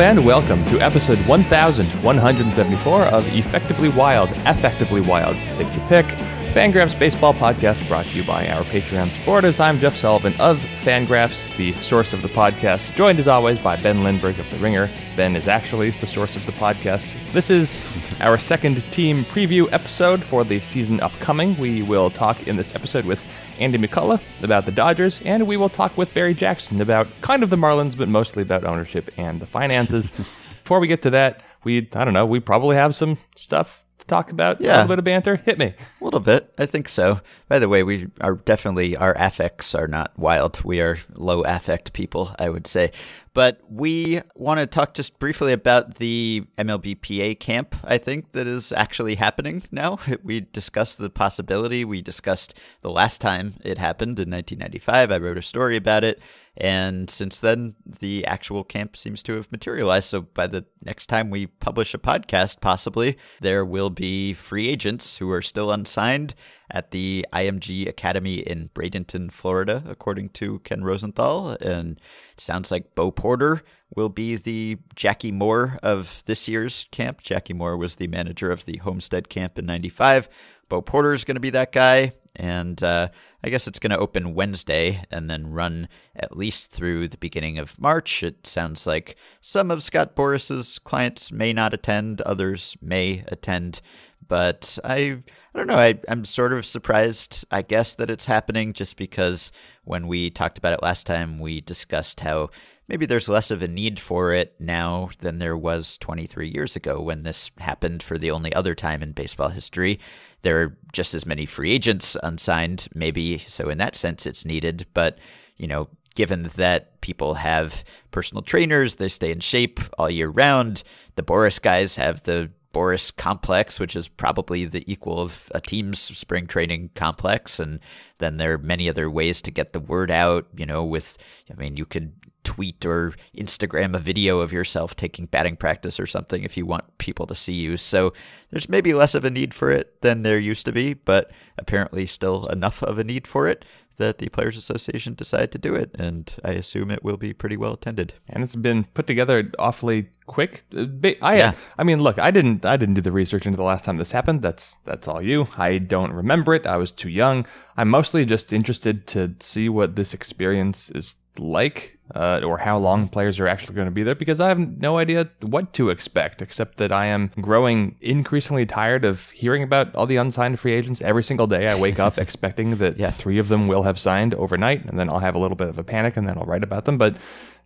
And welcome to episode 1174 of Effectively Wild, Effectively Wild. Take your pick. Fangraphs baseball podcast brought to you by our Patreon supporters. I'm Jeff Sullivan of Fangraphs, the source of the podcast, joined as always by Ben Lindbergh of The Ringer. Ben is actually the source of the podcast. This is our second team preview episode for the season upcoming. We will talk in this episode with Andy McCullough about the Dodgers, and we will talk with Barry Jackson about kind of the Marlins, but mostly about ownership and the finances. Before we get to that, we, I don't know, we probably have some stuff talk about. Yeah. A little bit of banter. Hit me. A little bit, I think so. By the way, we are definitely our affects are not wild. We are low affect people, I would say. But we want to talk just briefly about the MLBPA camp. I think that is actually happening now. We discussed the possibility. We discussed the last time it happened in 1995. I wrote a story about it. And since then, the actual camp seems to have materialized. So by the next time we publish a podcast, possibly, there will be free agents who are still unsigned at the IMG Academy in Bradenton, Florida, according to Ken Rosenthal. And sounds like Bo Porter will be the Jackie Moore of this year's camp. Jackie Moore was the manager of the Homestead camp in 95. Bo Porter is going to be that guy. And uh, I guess it's going to open Wednesday and then run at least through the beginning of March. It sounds like some of Scott Boras's clients may not attend, others may attend. But I, I don't know. I, I'm sort of surprised, I guess, that it's happening just because when we talked about it last time, we discussed how maybe there's less of a need for it now than there was 23 years ago when this happened for the only other time in baseball history. There are just as many free agents unsigned, maybe. So, in that sense, it's needed. But, you know, given that people have personal trainers, they stay in shape all year round, the Boras guys have the Boras complex, which is probably the equal of a team's spring training complex. And then there are many other ways to get the word out, you know, with, I mean, you could tweet or Instagram a video of yourself taking batting practice or something if you want people to see you. So there's maybe less of a need for it than there used to be, but apparently still enough of a need for it that the Players Association decided to do it, and I assume it will be pretty well attended. And it's been put together awfully quick. Uh, I, Yeah. I mean, look, I didn't, I didn't do the research into the last time this happened. That's, that's all you. I don't remember it. I was too young. I'm mostly just interested to see what this experience is like, uh, or how long players are actually going to be there, because I have no idea what to expect, except that I am growing increasingly tired of hearing about all the unsigned free agents every single day. I wake up expecting that Yeah. three of them will have signed overnight, and then I'll have a little bit of a panic, and then I'll write about them. But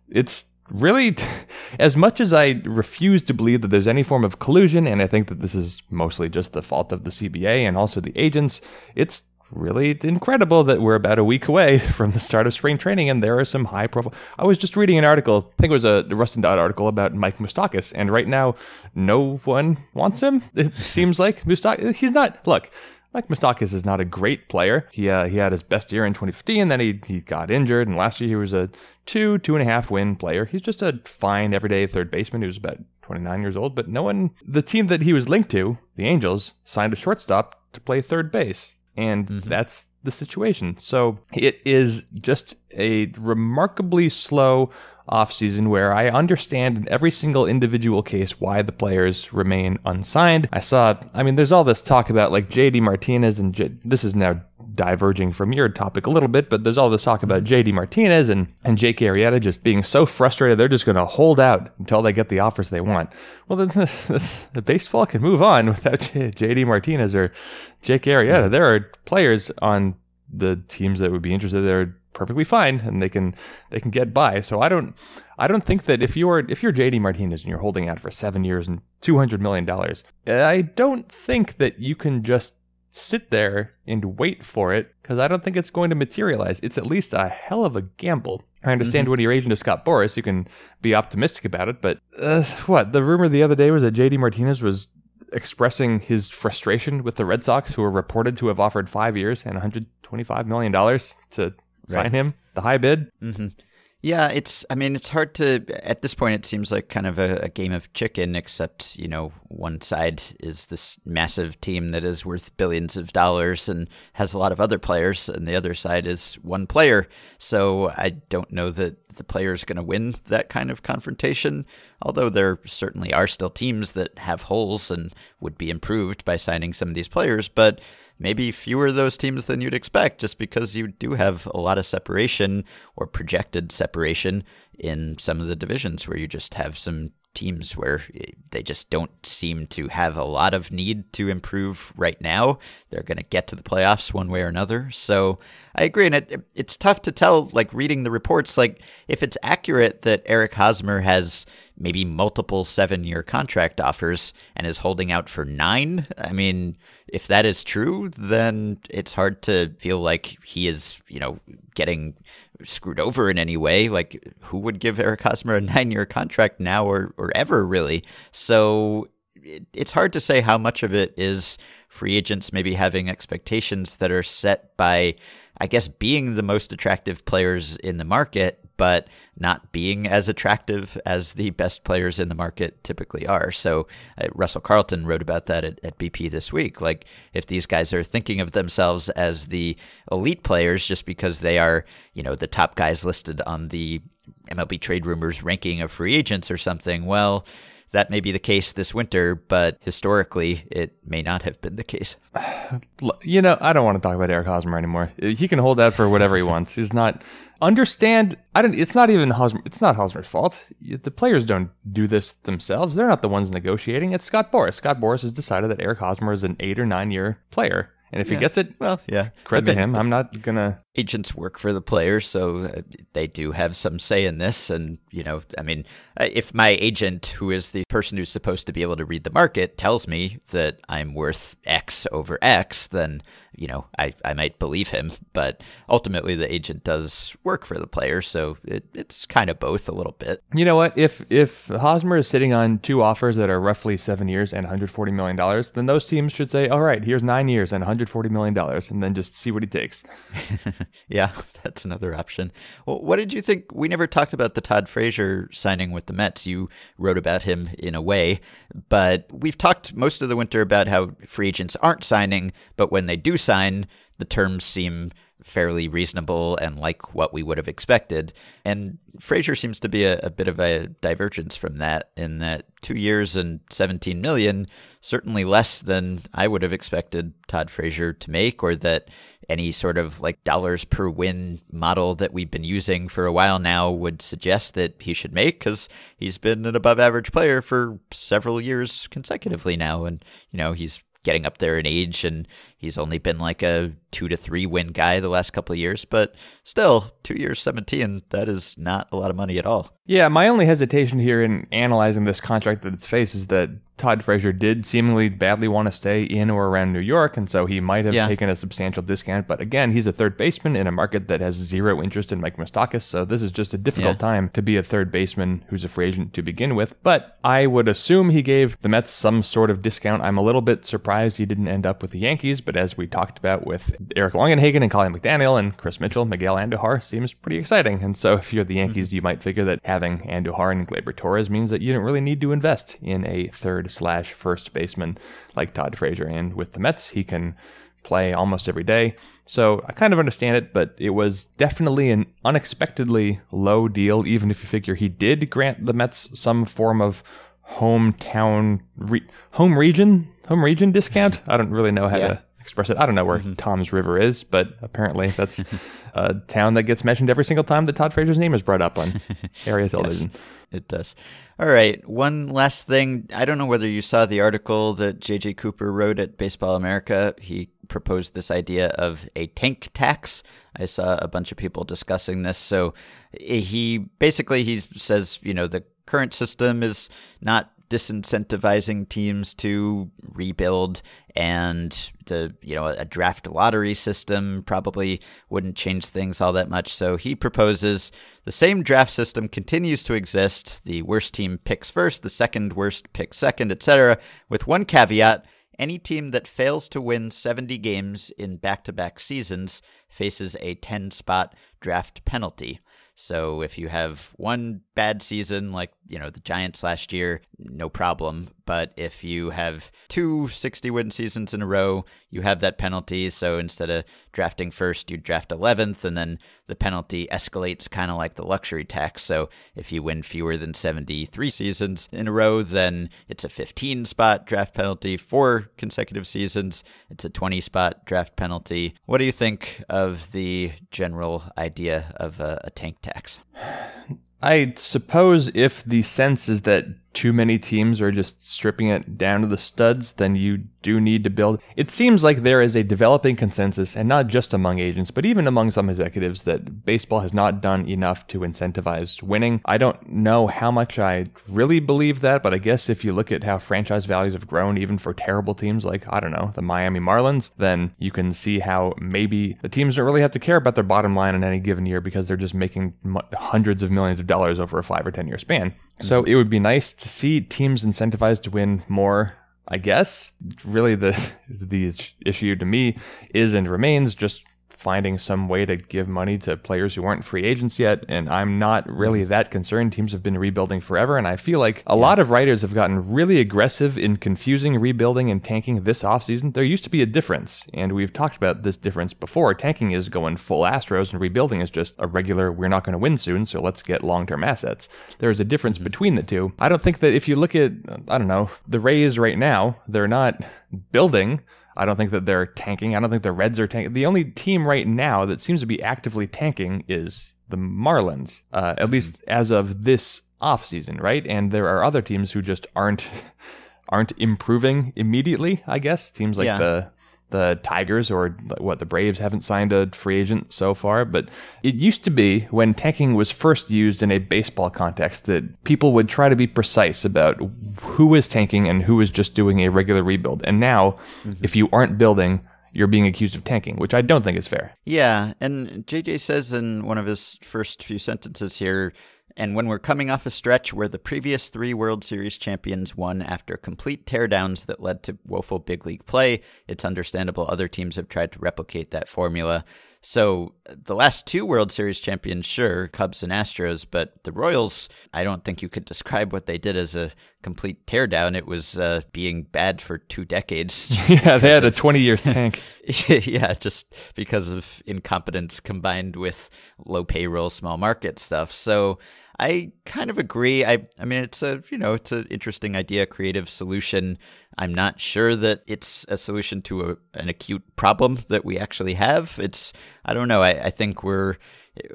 it's really as much as I refuse to believe that there's any form of collusion, and I think that this is mostly just the fault of the CBA and also the agents. It's really incredible that we're about a week away from the start of spring training, and there are some high profile. I was just reading an article, I think it was a Rustin Dodd article about Mike Moustakas, and right now, no one wants him. It seems like Moustakas. He's not. Look. Mike Moustakas is not a great player. He uh, he had his best year in 2015, then he he got injured, and last year he was a two two and a half win player. He's just a fine everyday third baseman who's about 29 years old. But no one, the team that he was linked to, the Angels, signed a shortstop to play third base, and mm-hmm. that's the situation. So it is just a remarkably slow offseason where I understand in every single individual case why the players remain unsigned. I saw, I mean, there's all this talk about like JD Martinez and J- this is now diverging from your topic a little bit, but there's all this talk about JD Martinez and, and Jake Arrieta just being so frustrated they're just going to hold out until they get the offers they want. Well, then that's, the baseball can move on without J- JD Martinez or Jake Arrieta. There are players on the teams that would be interested that are perfectly fine and they can they can get by. So I don't I don't think that if you're if you're JD Martinez and you're holding out for seven years and two hundred million dollars, I don't think that you can just sit there and wait for it because I don't think it's going to materialize. It's at least a hell of a gamble. I understand when your agent is Scott Boras, you can be optimistic about it, but uh, what the rumor the other day was that JD Martinez was expressing his frustration with the Red Sox, who were reported to have offered five years and 125 million dollars to sign him, the high bid. hmm Yeah, it's. I mean, it's hard to. At this point, it seems like kind of a, a, game of chicken. Except, you know, one side is this massive team that is worth billions of dollars and has a lot of other players, and the other side is one player. So I don't know that the player is going to win that kind of confrontation. Although there certainly are still teams that have holes and would be improved by signing some of these players, but maybe fewer of those teams than you'd expect just because you do have a lot of separation or projected separation in some of the divisions where you just have some teams where they just don't seem to have a lot of need to improve right now. They're going to get to the playoffs one way or another. So I agree. And it, it's tough to tell, like reading the reports, like if it's accurate that Eric Hosmer has maybe multiple seven year contract offers and is holding out for nine. I mean, if that is true, then it's hard to feel like he is, you know, getting screwed over in any way. Like, who would give Eric Hosmer a nine year contract now or, or ever, really? So it, it's hard to say how much of it is free agents maybe having expectations that are set by, I guess, being the most attractive players in the market but not being as attractive as the best players in the market typically are. So uh, Russell Carleton wrote about that at, at BP this week. Like if these guys are thinking of themselves as the elite players just because they are, you know, the top guys listed on the MLB trade rumors ranking of free agents or something, well, that may be the case this winter, but historically, it may not have been the case. You know, I don't want to talk about Eric Hosmer anymore. He can hold that for whatever he wants. He's not understand. I don't. It's not even Hosmer. It's not Hosmer's fault. The players don't do this themselves. They're not the ones negotiating. It's Scott Boras. Scott Boras has decided that Eric Hosmer is an eight or nine year player. And if yeah. he gets it, well, yeah, credit to him. I'm not gonna. Agents work for the players, so uh, they do have some say in this. And you know, I mean, uh, if my agent, who is the person who's supposed to be able to read the market, tells me that I'm worth X over X, then you know, I, I might believe him, but ultimately the agent does work for the player, so it, it's kind of both a little bit. You know what? If if Hosmer is sitting on two offers that are roughly seven years and 140 million dollars, then those teams should say, "All right, here's nine years and 140 million dollars," and then just see what he takes. yeah, that's another option. Well, what did you think? We never talked about the Todd Frazier signing with the Mets. You wrote about him in a way, but we've talked most of the winter about how free agents aren't signing, but when they do sign, the terms seem fairly reasonable and like what we would have expected. And Frazier seems to be a, a, bit of a divergence from that in that two years and 17 million, certainly less than I would have expected Todd Frazier to make, or that any sort of like dollars per win model that we've been using for a while now would suggest that he should make because he's been an above average player for several years consecutively now. And, you know, he's getting up there in age and he's only been like a two to three win guy the last couple of years, but still, two years, 17, that is not a lot of money at all. Yeah, my only hesitation here in analyzing this contract that it's faced is that Todd Frazier did seemingly badly want to stay in or around New York, and so he might have yeah. taken a substantial discount. But again, he's a third baseman in a market that has zero interest in Mike Moustakas, so this is just a difficult yeah. time to be a third baseman who's a free agent to begin with. But I would assume he gave the Mets some sort of discount. I'm a little bit surprised he didn't end up with the Yankees, but as we talked about with Eric Longenhagen and Colin McDaniel and Chris Mitchell, Miguel Andujar seems pretty exciting. And so if you're the Yankees, mm-hmm. you might figure that having Andujar and Gleyber Torres means that you don't really need to invest in a third slash first baseman like Todd Frazier. And with the Mets, he can play almost every day. So I kind of understand it, but it was definitely an unexpectedly low deal, even if you figure he did grant the Mets some form of hometown re- home region home region discount. I don't really know how yeah. to express it. I don't know where mm-hmm. Toms River is, but apparently that's a town that gets mentioned every single time that Todd Frazier's name is brought up on area television. yes, it does. All right. One last thing. I don't know whether you saw the article that JJ Cooper wrote at Baseball America. He proposed this idea of a tank tax. I saw a bunch of people discussing this. So he basically he says, you know, the current system is not disincentivizing teams to rebuild and the you know a draft lottery system probably wouldn't change things all that much. So he proposes the same draft system continues to exist. The worst team picks first the second worst picks second etc with one caveat. Any team that fails to win 70 games in back-to-back seasons faces a 10 spot draft penalty. So if you have one bad season, like, you know, the Giants last year, no problem. But if you have two 60 win seasons in a row, you have that penalty. So instead of drafting first, you draft 11th, and then the penalty escalates kind of like the luxury tax. So if you win fewer than 73 seasons in a row, then it's a 15 spot draft penalty. Four consecutive seasons, it's a 20 spot draft penalty. What do you think of the general idea of a, a tank tax? I suppose if the sense is that too many teams are just stripping it down to the studs, then you do need to build. It seems like there is a developing consensus, and not just among agents, but even among some executives, that baseball has not done enough to incentivize winning. I don't know how much I really believe that, but I guess if you look at how franchise values have grown, even for terrible teams like, I don't know, the Miami Marlins, then you can see how maybe the teams don't really have to care about their bottom line in any given year because they're just making hundreds of millions of dollars over a five or 10 year span. So it would be nice to see teams incentivized to win more. I guess really the the issue to me is and remains just finding some way to give money to players who aren't free agents yet. And I'm not really mm-hmm. that concerned. Teams have been rebuilding forever. And I feel like a yeah. lot of writers have gotten really aggressive in confusing rebuilding and tanking this offseason. There used to be a difference. And we've talked about this difference before. Tanking is going full Astros and rebuilding is just a regular, we're not going to win soon. So let's get long term assets. There's a difference mm-hmm. between the two. I don't think that if you look at, I don't know, the Rays right now, they're not building I don't think that they're tanking. I don't think the Reds are tanking. The only team right now that seems to be actively tanking is the Marlins, uh, at least as of this offseason, right? And there are other teams who just aren't aren't improving immediately. I guess teams like yeah. the the Tigers or what the Braves haven't signed a free agent so far, but it used to be when tanking was first used in a baseball context that people would try to be precise about who is tanking and who is just doing a regular rebuild. And now, mm-hmm. if you aren't building, you're being accused of tanking, which I don't think is fair. Yeah, and JJ says in one of his first few sentences here and when we're coming off a stretch where the previous three World Series champions won after complete teardowns that led to woeful big league play, it's understandable other teams have tried to replicate that formula. So the last two World Series champions, sure, Cubs and Astros, but the Royals, I don't think you could describe what they did as a complete teardown. It was uh, being bad for two decades. yeah, they had of, a 20 year tank. yeah, just because of incompetence combined with low payroll, small market stuff. So I kind of agree. I I mean it's a you know it's an interesting idea, creative solution. I'm not sure that it's a solution to a, an acute problem that we actually have. It's I don't know. I, I think we're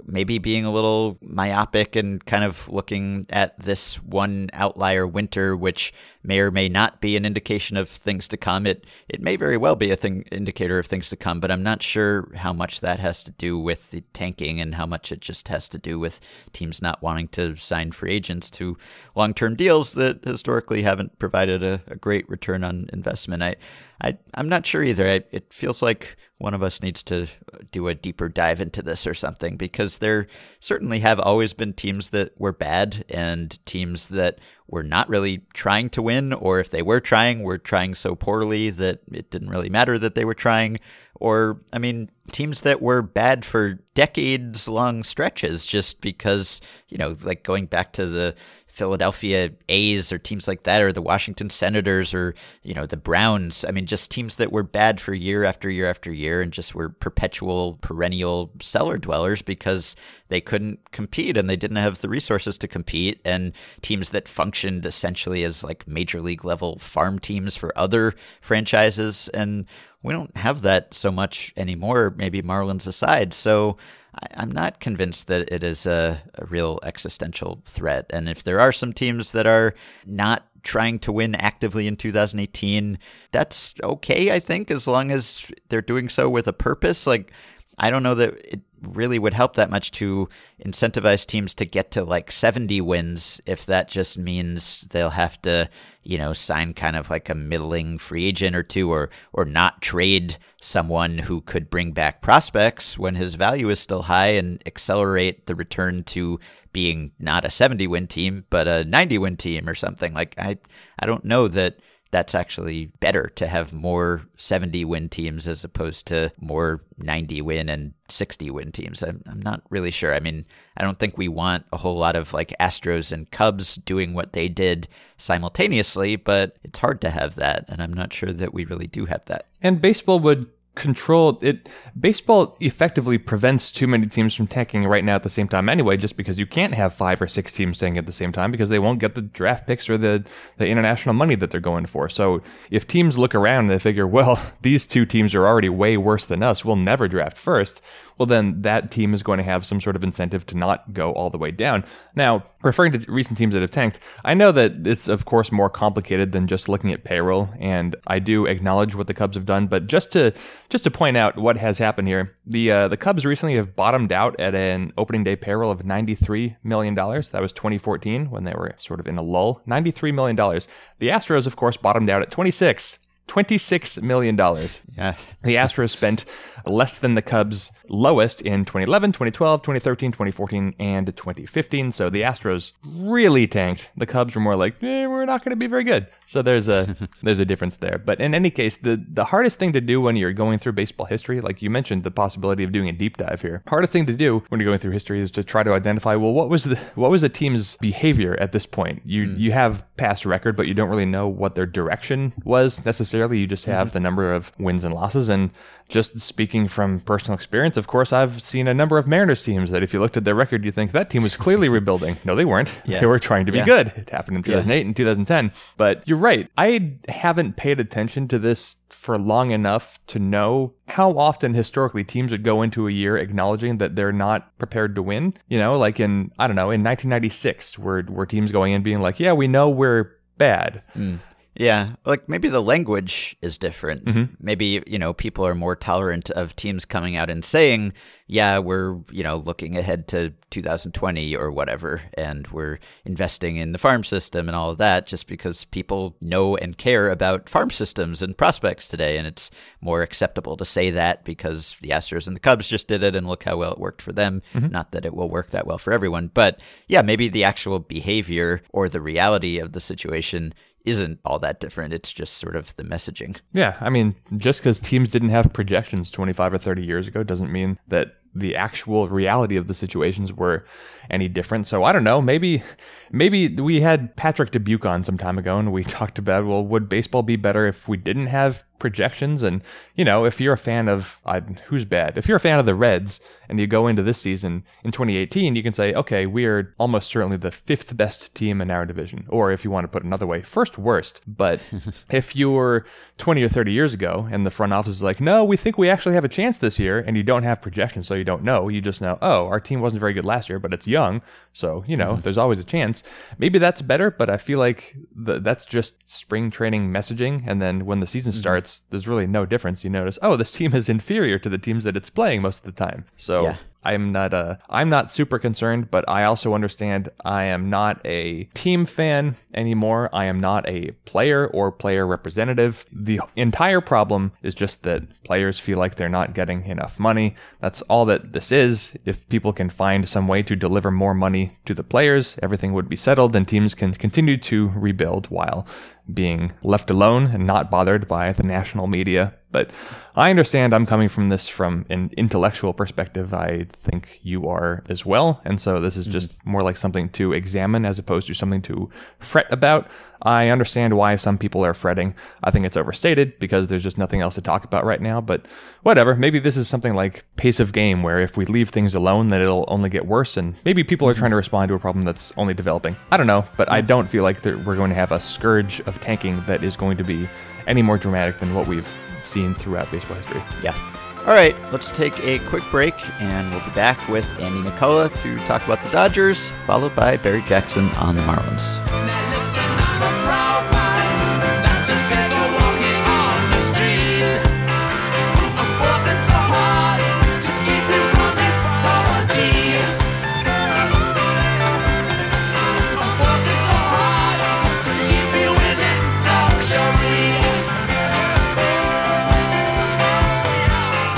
maybe being a little myopic and kind of looking at this one outlier winter, which may or may not be an indication of things to come. It it may very well be a thing indicator of things to come, but I'm not sure how much that has to do with the tanking and how much it just has to do with teams not wanting to sign free agents to long term deals that historically haven't provided a, a great return on investment. I I, I'm not sure either. I, it feels like one of us needs to do a deeper dive into this or something because there certainly have always been teams that were bad and teams that were not really trying to win, or if they were trying, were trying so poorly that it didn't really matter that they were trying. Or, I mean, teams that were bad for decades long stretches just because, you know, like going back to the Philadelphia A's or teams like that, or the Washington Senators or, you know, the Browns. I mean, just teams that were bad for year after year after year and just were perpetual, perennial cellar dwellers because they couldn't compete and they didn't have the resources to compete. And teams that functioned essentially as like major league level farm teams for other franchises. And we don't have that so much anymore, maybe Marlins aside. So I, am not convinced that it is a, a real existential threat. And if there are some teams that are not trying to win actively in 2018, that's okay, I think, as long as they're doing so with a purpose. Like, I don't know that it really would help that much to incentivize teams to get to like 70 wins if that just means they'll have to, you know, sign kind of like a middling free agent or two or or not trade someone who could bring back prospects when his value is still high and accelerate the return to being not a 70 win team but a 90 win team or something. Like I I don't know that that's actually better to have more 70 win teams as opposed to more 90 win and 60 win teams. I'm, I'm not really sure. I mean, I don't think we want a whole lot of like Astros and Cubs doing what they did simultaneously, but it's hard to have that. And I'm not sure that we really do have that. And baseball would control it baseball effectively prevents too many teams from tanking right now at the same time anyway just because you can't have five or six teams tanking at the same time because they won't get the draft picks or the the international money that they're going for. So if teams look around and they figure well these two teams are already way worse than us we'll never draft first well, then that team is going to have some sort of incentive to not go all the way down. Now, referring to recent teams that have tanked, I know that it's, of course, more complicated than just looking at payroll, and I do acknowledge what the Cubs have done. But just to just to point out what has happened here, the uh, the Cubs recently have bottomed out at an opening day payroll of ninety three million dollars. That was 2014 when they were sort of in a lull. Ninety three million dollars. The Astros, of course, bottomed out at 26. $26 million. Yeah. The Astros spent less than the Cubs' lowest in 2011, 2012, 2013, 2014, and 2015. So the Astros really tanked. The Cubs were more like, eh, we're not going to be very good. So there's a there's a difference there. But in any case, the the hardest thing to do when you're going through baseball history, like you mentioned, the possibility of doing a deep dive here. Hardest thing to do when you're going through history is to try to identify, well, what was the what was the team's behavior at this point? You mm. you have past record, but you don't really know what their direction was necessarily. You just have mm-hmm. the number of wins and losses. And just speaking from personal experience, of course, I've seen a number of Mariners teams that if you looked at their record, you think that team was clearly rebuilding. No, they weren't. Yeah. They were trying to be yeah. good. It happened in 2008 yeah. and 2010. But you're right. I haven't paid attention to this for long enough to know how often historically teams would go into a year acknowledging that they're not prepared to win. You know, like in, I don't know, in 1996, where, where teams going in being like, yeah, we know we're bad. Mm. Yeah, like maybe the language is different. Mm-hmm. Maybe, you know, people are more tolerant of teams coming out and saying, yeah, we're, you know, looking ahead to 2020 or whatever, and we're investing in the farm system and all of that just because people know and care about farm systems and prospects today. And it's more acceptable to say that because the Astros and the Cubs just did it and look how well it worked for them. Mm-hmm. Not that it will work that well for everyone, but yeah, maybe the actual behavior or the reality of the situation isn't all that different. It's just sort of the messaging. Yeah. I mean, just because teams didn't have projections 25 or 30 years ago doesn't mean that the actual reality of the situations were any different. So I don't know. Maybe, maybe we had Patrick Dubuque on some time ago, and we talked about well, would baseball be better if we didn't have projections? And you know, if you're a fan of who's bad, if you're a fan of the Reds, and you go into this season in 2018, you can say, okay, we are almost certainly the fifth best team in our division, or if you want to put another way, first worst. But if you were 20 or 30 years ago, and the front office is like, no, we think we actually have a chance this year, and you don't have projections, so you don't know. You just know, oh, our team wasn't very good last year, but it's young so you know there's always a chance. Maybe that's better, but I feel like the, that's just spring training messaging. And then when the season mm-hmm. Starts, there's really no difference. You notice, oh, this team is inferior to the teams that it's playing most of the time. So yeah. I'm not uh I'm not super concerned, but I also understand I am not a team fan anymore. I am not a player or player representative. The entire problem is just that players feel like they're not getting enough money. That's all that this is. If people can find some way to deliver more money to the players, everything would be settled and teams can continue to rebuild while being left alone and not bothered by the national media. But I understand I'm coming from this from an intellectual perspective. I think you are as well. And so this is mm-hmm. just more like something to examine as opposed to something to fret about. I understand why some people are fretting. I think it's overstated because there's just nothing else to talk about right now. But whatever. Maybe this is something like pace of game where if we leave things alone, then it'll only get worse. And maybe people are trying to mm-hmm. respond to a problem that's only developing. I don't know. But I don't feel like we're going to have a scourge of tanking that is going to be any more dramatic than what we've seen throughout baseball history. Yeah. All right, let's take a quick break and we'll be back with Andy McCullough to talk about the Dodgers, followed by Barry Jackson on the Marlins.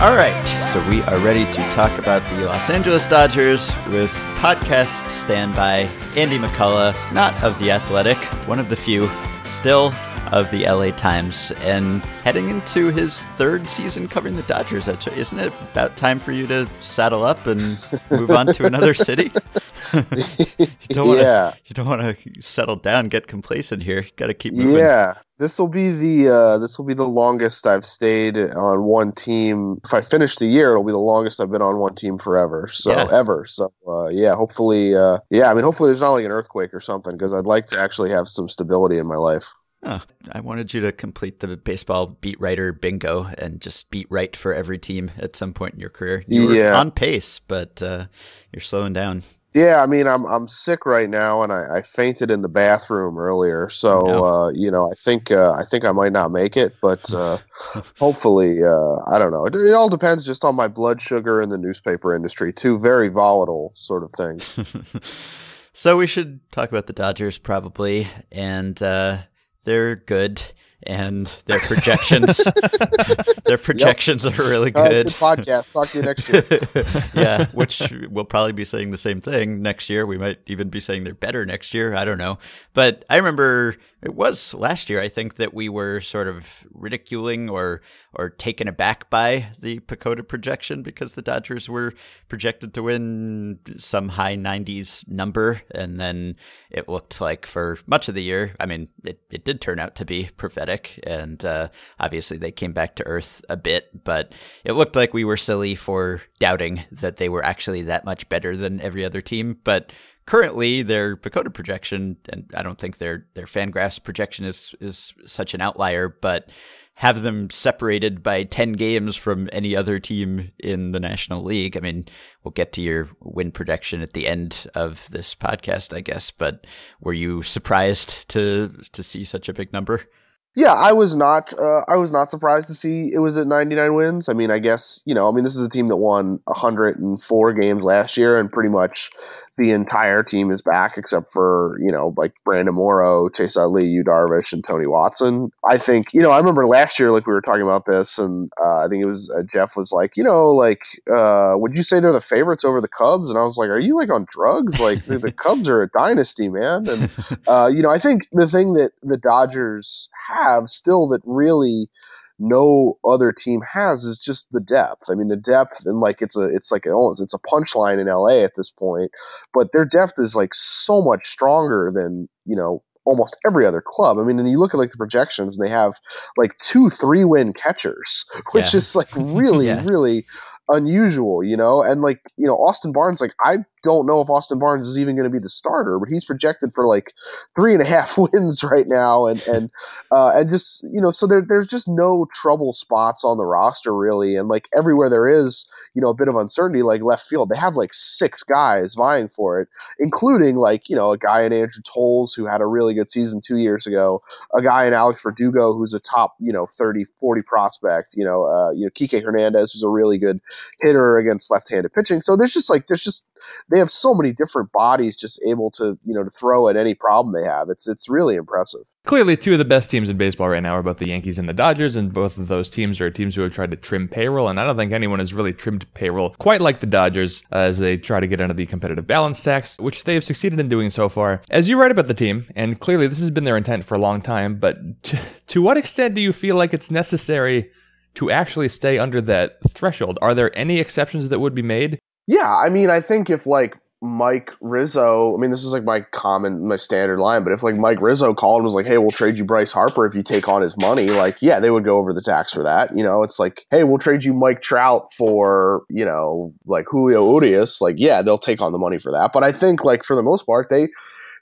All right, so we are ready to talk about the Los Angeles Dodgers with podcast standby Andy McCullough, not of the Athletic, one of the few, still of the LA Times and heading into his third season covering the Dodgers. Isn't it about time for you to saddle up and move on to another city? you don't wanna, yeah. You don't want to settle down, get complacent here. Got to keep moving. Yeah. This will be the uh, this will be the longest I've stayed on one team. If I finish the year, it'll be the longest I've been on one team forever. So yeah. ever. So uh, yeah, hopefully, uh, yeah. I mean, hopefully there's not like an earthquake or something because I'd like to actually have some stability in my life. I wanted you to complete the baseball beat writer bingo and just beat right for every team at some point in your career. You yeah. on pace, but uh, you're slowing down. Yeah, I mean, I'm I'm sick right now, and I, I fainted in the bathroom earlier. So no. uh, you know, I think uh, I think I might not make it, but uh, hopefully, uh, I don't know. It, it, all depends just on my blood sugar and the newspaper industry. Two very volatile sort of things. so we should talk about the Dodgers probably, and uh, they're good and their projections their projections yep. are really good. podcast. Talk to you next year. yeah, which we'll probably be saying the same thing next year. We might even be saying they're better next year. I don't know. But I remember it was last year, I think, that we were sort of ridiculing or or taken aback by the PECOTA projection because the Dodgers were projected to win some high 90s number. And then it looked like for much of the year, I mean, it, it did turn out to be prophetic. And uh, obviously they came back to earth a bit, but it looked like we were silly for doubting that they were actually that much better than every other team. But currently their PECOTA projection, and I don't think their their Fangraphs projection is is such an outlier, but have them separated by 10 games from any other team in the National League. I mean, we'll get to your win projection at the end of this podcast, I guess, but were you surprised to to see such a big number? Yeah, I was not. Uh, I was not surprised to see it was at 99 wins. I mean, I guess you know. I mean, this is a team that won 104 games last year, and pretty much the entire team is back except for you know like Brandon Morrow, Chase Utley, Yu Darvish, and Tony Watson. I think you know I remember last year like we were talking about this, and uh, I think it was uh, Jeff was like, you know, like uh, would you say they're the favorites over the Cubs? And I was like, are you like on drugs? Like the, the Cubs are a dynasty, man. And uh, you know I think the thing that the Dodgers have still that really no other team has is just the depth. I mean, the depth and like it's a it's like a, it's a punchline in LA at this point, but their depth is like so much stronger than you know almost every other club. I mean, and you look at like the projections, and they have like two three win catchers, which yeah. is like really yeah. really unusual, you know. And like you know, Austin Barnes, like I don't know if Austin Barnes is even going to be the starter, but he's projected for like three and a half wins right now, and and uh, and just you know, so there there's just no trouble spots on the roster really, and like everywhere there is, you know, a bit of uncertainty, like left field, they have like six guys vying for it, including like you know a guy in Andrew Toles who had a really good season two years ago, a guy in Alex Verdugo who's a top you know 30, 40 prospect, you know, uh, you know Kike Hernandez who's a really good hitter against left-handed pitching. So there's just like there's just they have so many different bodies just able to you know to throw at any problem they have. It's it's really impressive. Clearly, two of the best teams in baseball right now are both the Yankees and the Dodgers, and both of those teams are teams who have tried to trim payroll. And I don't think anyone has really trimmed payroll quite like the Dodgers uh, as they try to get under the competitive balance tax, which they have succeeded in doing so far. As you write about the team, and clearly this has been their intent for a long time, but to, to what extent do you feel like it's necessary? To actually stay under that threshold, are there any exceptions that would be made? Yeah, I mean, I think if like Mike Rizzo, I mean, this is like my common, my standard line, but if like Mike Rizzo called and was like, hey, we'll trade you Bryce Harper if you take on his money, like, yeah, they would go over the tax for that. You know, it's like, hey, we'll trade you Mike Trout for, you know, like Julio Urias. Like, yeah, they'll take on the money for that. But I think, like, for the most part, they,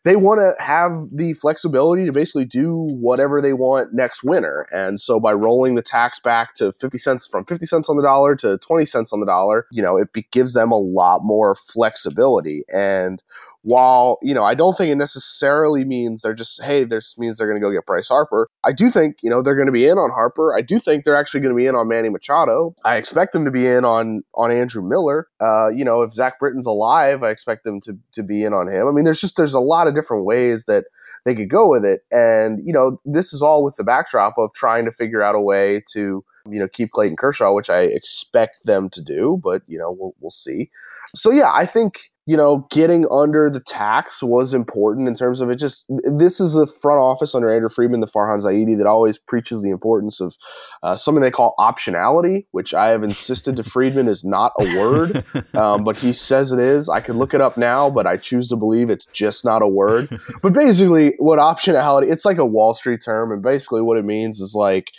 they want to have the flexibility to basically do whatever they want next winter. And so by rolling the tax back to 50 cents from 50 cents on the dollar to 20 cents on the dollar, you know, it gives them a lot more flexibility. And while you know I don't think it necessarily means they're just hey this means they're going to go get Bryce Harper. I do think you know they're going to be in on Harper. I do think they're actually going to be in on Manny Machado. I expect them to be in on on Andrew Miller. Uh, you know if Zach Britton's alive, I expect them to to be in on him. I mean there's just there's a lot of different ways that they could go with it, and you know this is all with the backdrop of trying to figure out a way to you know keep Clayton Kershaw, which I expect them to do, but you know we'll we'll see. So yeah, I think you know, getting under the tax was important in terms of it. Just this is a front office under Andrew Friedman, the Farhan Zaidi, that always preaches the importance of uh, something they call optionality, which I have insisted to Friedman is not a word, um, but he says it is. I can look it up now, but I choose to believe it's just not a word. But basically, what optionality? It's like a Wall Street term, and basically what it means is like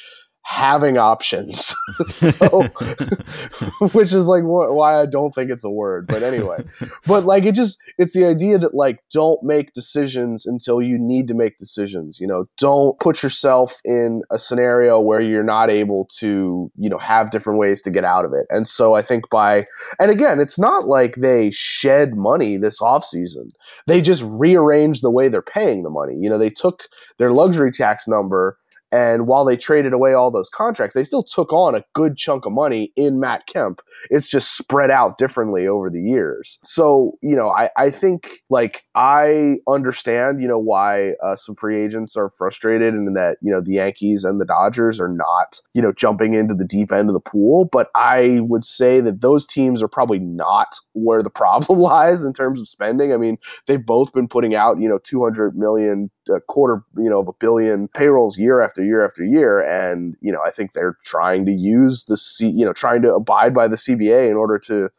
having options. so, which is like wh- why I don't think it's a word. But anyway, but like it just, it's the idea that like don't make decisions until you need to make decisions. You know, don't put yourself in a scenario where you're not able to, you know, have different ways to get out of it. And so I think by, and again, it's not like they shed money this offseason. They just rearranged the way they're paying the money. You know, they took their luxury tax number and while they traded away all those contracts, they still took on a good chunk of money in Matt Kemp. It's just spread out differently over the years. So, you know, I, I think like I understand, you know, why uh, some free agents are frustrated and that, you know, the Yankees and the Dodgers are not, you know, jumping into the deep end of the pool. But I would say that those teams are probably not where the problem lies in terms of spending. I mean, they've both been putting out, you know, 200 million, a quarter, you know, of a billion payrolls year after year after year. And, you know, I think they're trying to use the C, you know, trying to abide by the CBA in order to,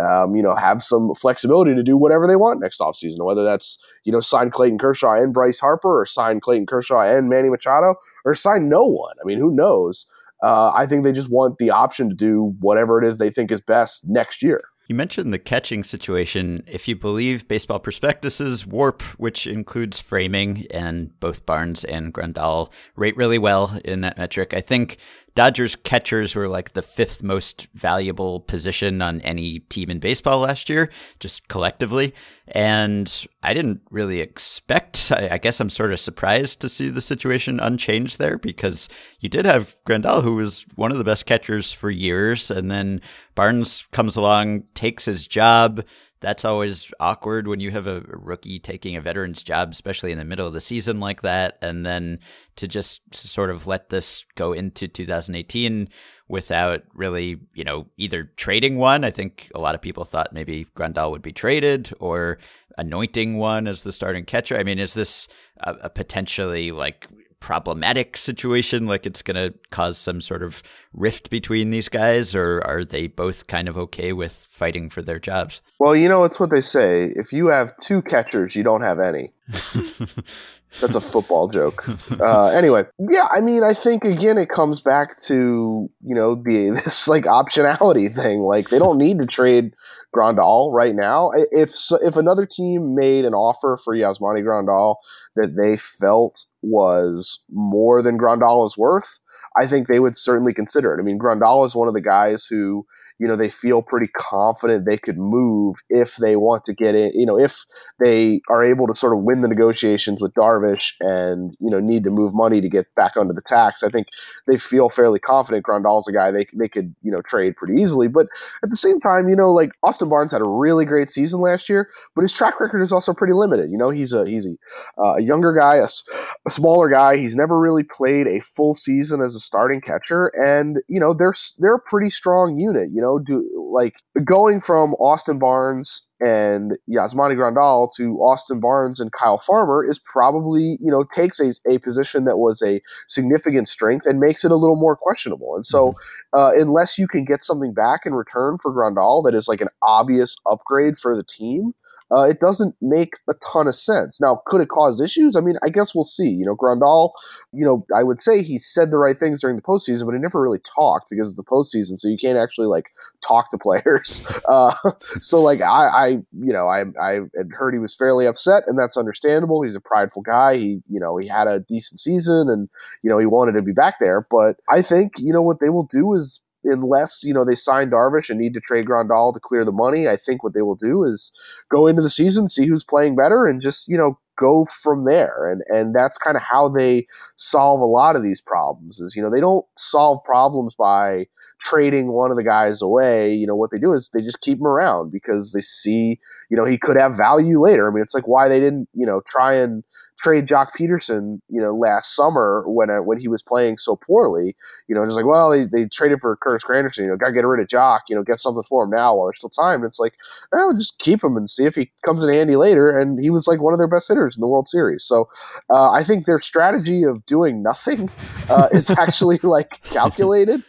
um, you know, have some flexibility to do whatever they want next offseason, whether that's, you know, sign Clayton Kershaw and Bryce Harper or sign Clayton Kershaw and Manny Machado or sign no one. I mean, who knows? Uh, I think they just want the option to do whatever it is they think is best next year. You mentioned the catching situation. If you believe Baseball Prospectus's WARP, which includes framing, and both Barnes and Grandal rate really well in that metric, I think Dodgers catchers were like the fifth most valuable position on any team in baseball last year, just collectively. And I didn't really expect, I, I guess I'm sort of surprised to see the situation unchanged there because you did have Grandal, who was one of the best catchers for years. And then Barnes comes along, takes his job that's always awkward when you have a rookie taking a veteran's job, especially in the middle of the season like that. And then to just sort of let this go into 2018 without really, you know, either trading one. I think a lot of people thought maybe Grandal would be traded or anointing one as the starting catcher. I mean, is this a, a potentially like problematic situation like it's going to cause some sort of rift between these guys or are they both kind of okay with fighting for their jobs? Well you know it's what they say if you have two catchers you don't have any. That's a football joke. Uh, anyway yeah i mean i think again it comes back to you know the this like optionality thing like they don't need to trade Grandal right now. If if another team made an offer for Yasmani Grandal that they felt was more than Grandal is worth, I think they would certainly consider it. I mean, Grandal is one of the guys who you know, they feel pretty confident they could move if they want to get in, you know, if they are able to sort of win the negotiations with Darvish and, you know, need to move money to get back under the tax. I think they feel fairly confident Grandal's a guy they, they could, you know, trade pretty easily. But at the same time, you know, like Austin Barnes had a really great season last year, but his track record is also pretty limited. You know, he's a, he's a, uh, younger guy, a, a smaller guy. He's never really played a full season as a starting catcher. And, you know, they're, they're a pretty strong unit, you know, know, do like going from Austin Barnes and Yasmani Grandal to Austin Barnes and Kyle Farmer is probably, you know, takes a, a position that was a significant strength and makes it a little more questionable. And so, mm-hmm. uh, unless you can get something back in return for Grandal that is like an obvious upgrade for the team, uh, it doesn't make a ton of sense. Now, could it cause issues? I mean, I guess we'll see. You know, Grandal, you know, I would say he said the right things during the postseason, but he never really talked because it's the postseason, so you can't actually like talk to players. Uh, so, like, I, I, you know, I, I had heard he was fairly upset, and that's understandable. He's a prideful guy. He, you know, he had a decent season, and you know, he wanted to be back there. But I think, you know, what they will do is unless you know they sign Darvish and need to trade Grandal to clear the money, I think what they will do is go into the season, see who's playing better, and just you know go from there. And and that's kind of how they solve a lot of these problems. Is you know they don't solve problems by trading one of the guys away. You know what they do is they just keep him around because they see you know he could have value later. I mean it's like why they didn't you know try and trade Joc Pederson, you know, last summer when uh, when he was playing so poorly. You know, just like, well, they, they traded for Curtis Granderson. You know, got to get rid of Jock. You know, get something for him now while there's still time. And it's like, well, just keep him and see if he comes in handy later. And he was like one of their best hitters in the World Series. So uh, I think their strategy of doing nothing uh, is actually like calculated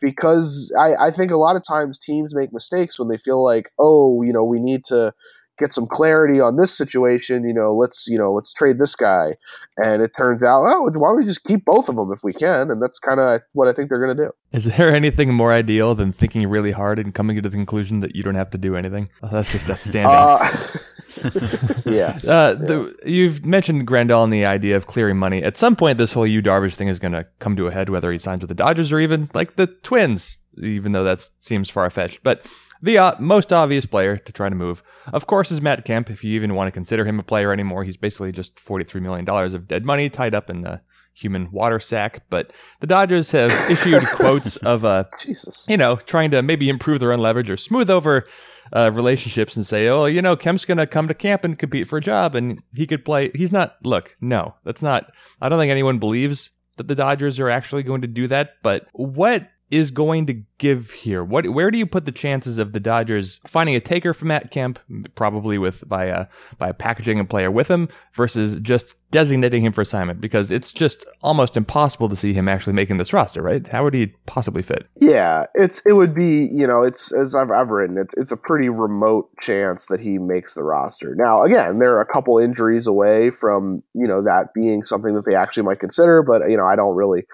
because I, I think a lot of times teams make mistakes when they feel like, oh, you know, we need to get some clarity on this situation. You know, let's you know let's trade this guy, and it turns out, oh, why don't we just keep both of them if we can? And that's kind of what I think they're going to do. Is there anything more ideal than thinking really hard and coming to the conclusion that you don't have to do anything? Oh, that's just outstanding. Uh, yeah. Uh, the, you've mentioned Grandal and the idea of clearing money. At some point, this whole Yu Darvish thing is going to come to a head, whether he signs with the Dodgers or even like the Twins, even though that seems far fetched. But the uh, most obvious player to try to move, of course, is Matt Kemp. If you even want to consider him a player anymore, he's basically just $43 million of dead money tied up in a human water sack. But the Dodgers have issued quotes of, uh, Jesus. you know, trying to maybe improve their own leverage or smooth over uh, relationships and say, oh, you know, Kemp's going to come to camp and compete for a job and he could play. He's not, look, no, that's not, I don't think anyone believes that the Dodgers are actually going to do that. But what is going to give here? What where do you put the chances of the Dodgers finding a taker for Matt Kemp, probably with by a by packaging a player with him, versus just designating him for assignment? Because it's just almost impossible to see him actually making this roster, right? How would he possibly fit? Yeah, it's it would be you know it's as I've I've written it's it's a pretty remote chance that he makes the roster. Now again, there are a couple injuries away from you know that being something that they actually might consider, but you know I don't really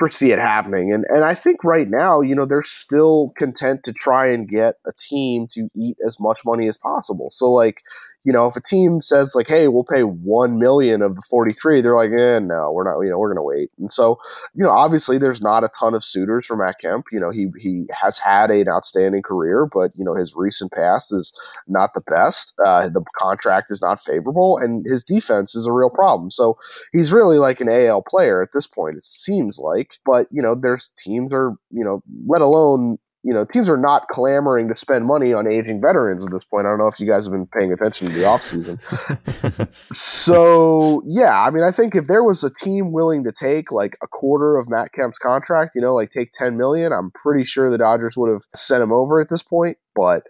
foresee it happening. And and I think right now, you know, they're still content to try and get a team to eat as much money as possible. So like, you know, if a team says like, "Hey, we'll pay one million of the forty-three, they're like, "Eh, no, we're not. You know, we're going to wait." And so, you know, obviously, there's not a ton of suitors for Matt Kemp. You know, he he has had an outstanding career, but you know, his recent past is not the best. Uh, the contract is not favorable, and his defense is a real problem. So he's really like an AL player at this point. It seems like, but you know, there's teams are you know, let alone you know, teams are not clamoring to spend money on aging veterans at this point. I don't know if you guys have been paying attention to the offseason. so, yeah, I mean, I think if there was a team willing to take like a quarter of Matt Kemp's contract, you know, like take 10 million, I'm pretty sure the Dodgers would have sent him over at this point. But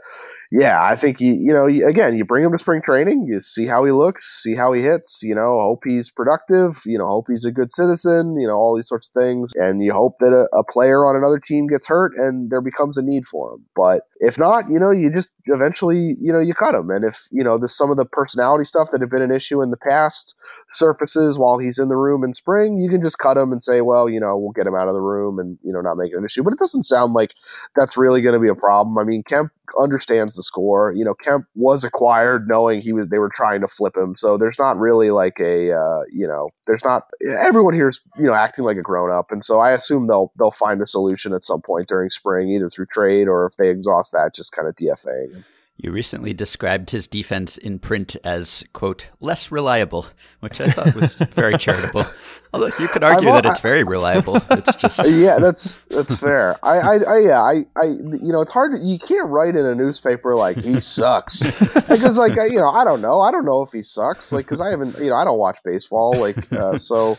yeah, I think you you know again you bring him to spring training, you see how he looks, see how he hits. You know, hope he's productive. You know, hope he's a good citizen. You know, all these sorts of things, and you hope that a, a player on another team gets hurt and there becomes a need for him. But if not, you know, you just eventually you know you cut him. And if you know some of the personality stuff that have been an issue in the past surfaces while he's in the room in spring, you can just cut him and say, well, you know, we'll get him out of the room and you know not make it an issue. But it doesn't sound like that's really going to be a problem. I mean, Kemp understands the score. You know, Kemp was acquired knowing he was they were trying to flip him. So there's not really like a uh, you know, there's not everyone here is you know acting like a grown up, and so I assume they'll they'll find a solution at some point during spring, either through trade or if they exhaust that, just kind of DFA. You recently described his defense in print as, quote, less reliable, which I thought was very charitable. Although you could argue that it's very reliable. It's just yeah, that's that's fair. I, I, I, yeah, I, I, you know, it's hard. To, you can't write in a newspaper like he sucks because, like, I, you know, I don't know. I don't know if he sucks. Like, because I haven't, you know, I don't watch baseball. Like, uh, so,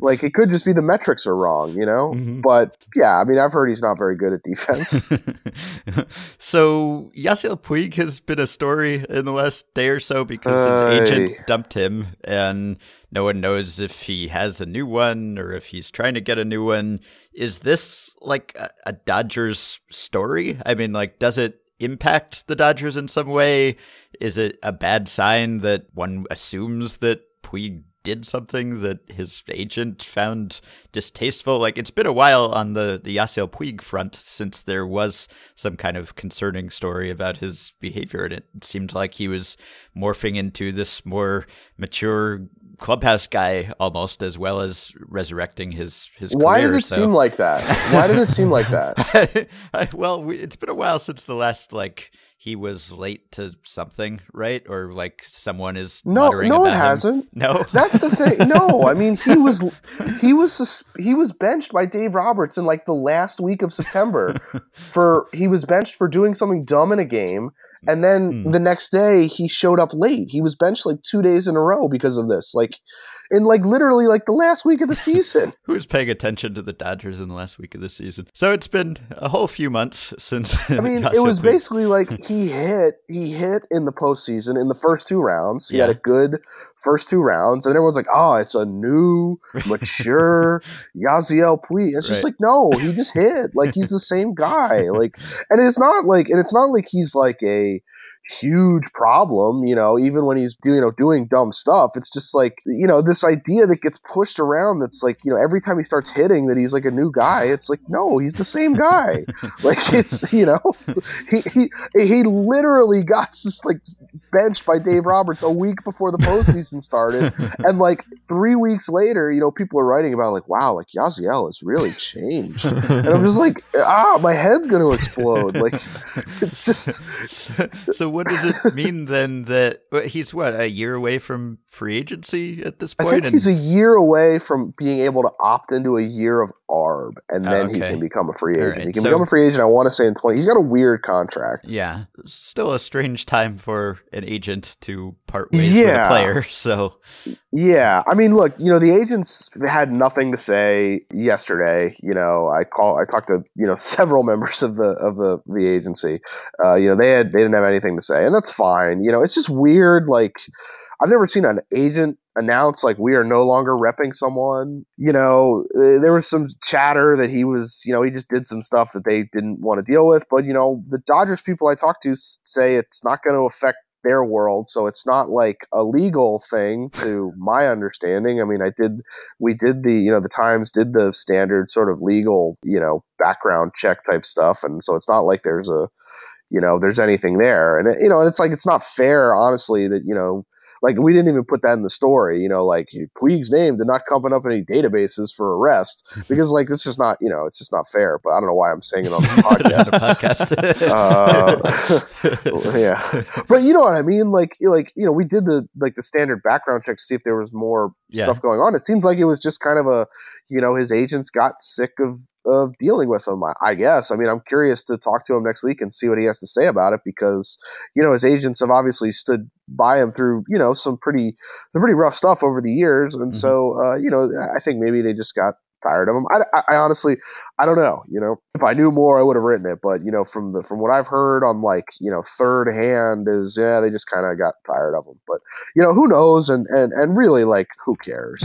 like, it could just be the metrics are wrong, you know. Mm-hmm. But yeah, I mean, I've heard he's not very good at defense. so Yasiel Puig has been a story in the last day or so because his agent dumped him and no one knows if he has a new one or if he's trying to get a new one. Is this like a, a Dodgers story? I mean, like, does it impact the Dodgers in some way? Is it a bad sign that one assumes that Puig did something that his agent found distasteful. Like it's been a while on the the Yasiel Puig front since there was some kind of concerning story about his behavior, and it seemed like he was morphing into this more mature clubhouse guy almost as well as resurrecting his his why career, did it so. seem like that why did it seem like that well we, it's been a while since the last like he was late to something, right? Or like someone is no, no, it hasn't. No, that's the thing. No, I mean he was he was he was benched by Dave Roberts in like the last week of September for he was benched for doing something dumb in a game And then Hmm. the next day he showed up late. He was benched like two days in a row because of this. Like in like literally like the last week of the season. Who's paying attention to the Dodgers in the last week of the season? So it's been a whole few months since. I mean, it was basically like he hit he hit in the postseason in the first two rounds. He had a good first two rounds, and everyone's like, "Oh, it's a new, mature Yasiel Puig." It's just like, no, he just hit. Like he's the same guy. Like, and it's not like, and it's not like he's like a huge problem, you know, even when he's doing, you know, doing dumb stuff. It's just like, you know, this idea that gets pushed around that's like, you know, every time he starts hitting that he's like a new guy. It's like, no, he's the same guy. like it's, you know, he he he literally got just like benched by Dave Roberts a week before the postseason started. And like three weeks later, you know, people are writing about like, wow, like Yasiel has really changed. And I'm just like, ah, my head's gonna explode. Like it's just so, so what does it mean then that he's what a year away from free agency at this I point? think he's a year away from being able to opt into a year of ARB, and Oh, then he can become a free agent. right, He can so- become a free agent. I want to say in twenty. He's got a weird contract. yeah, still a strange time for an agent to part ways with a player. So Yeah, I mean, look, you know, the agents had nothing to say yesterday. You know, I call, I talked to you know several members of the of the the agency. Uh, you know, they had they didn't have anything to say, and that's fine. You know, it's just weird. Like, I've never seen an agent announce like we are no longer repping someone. You know, uh, there was some chatter that he was, you know, he just did some stuff that they didn't want to deal with. But you know, the Dodgers people I talked to say it's not going to affect their world, so it's not like a legal thing to my understanding. I mean, I did we did the you know the Times did the standard sort of legal you know background check type stuff, and so it's not like there's a you know there's anything there, and it, you know and it's like it's not fair, honestly, that you know. Like we didn't even put that in the story, you know. Like Puig's name did not come up in any databases for arrest because, like, this is not, you know, it's just not fair. But I don't know why I'm saying it on the podcast. podcast. Uh, yeah, but you know what I mean. Like, like you know, we did the like the standard background check to see if there was more Yeah. stuff going on. It seemed like it was just kind of a, you know, his agents got sick of of dealing with him. I, guess. I mean, I'm curious to talk to him next week and see what he has to say about it because you know his agents have obviously stood by him through you know some pretty some pretty rough stuff over the years, and Mhm. so uh, you know I think maybe they just got tired of them. I, I, I honestly I don't know. You know, if I knew more, I would have written it. But you know, from the from what I've heard on like you know third hand is yeah, they just kind of got tired of them. But you know, who knows? And and and really, like, who cares?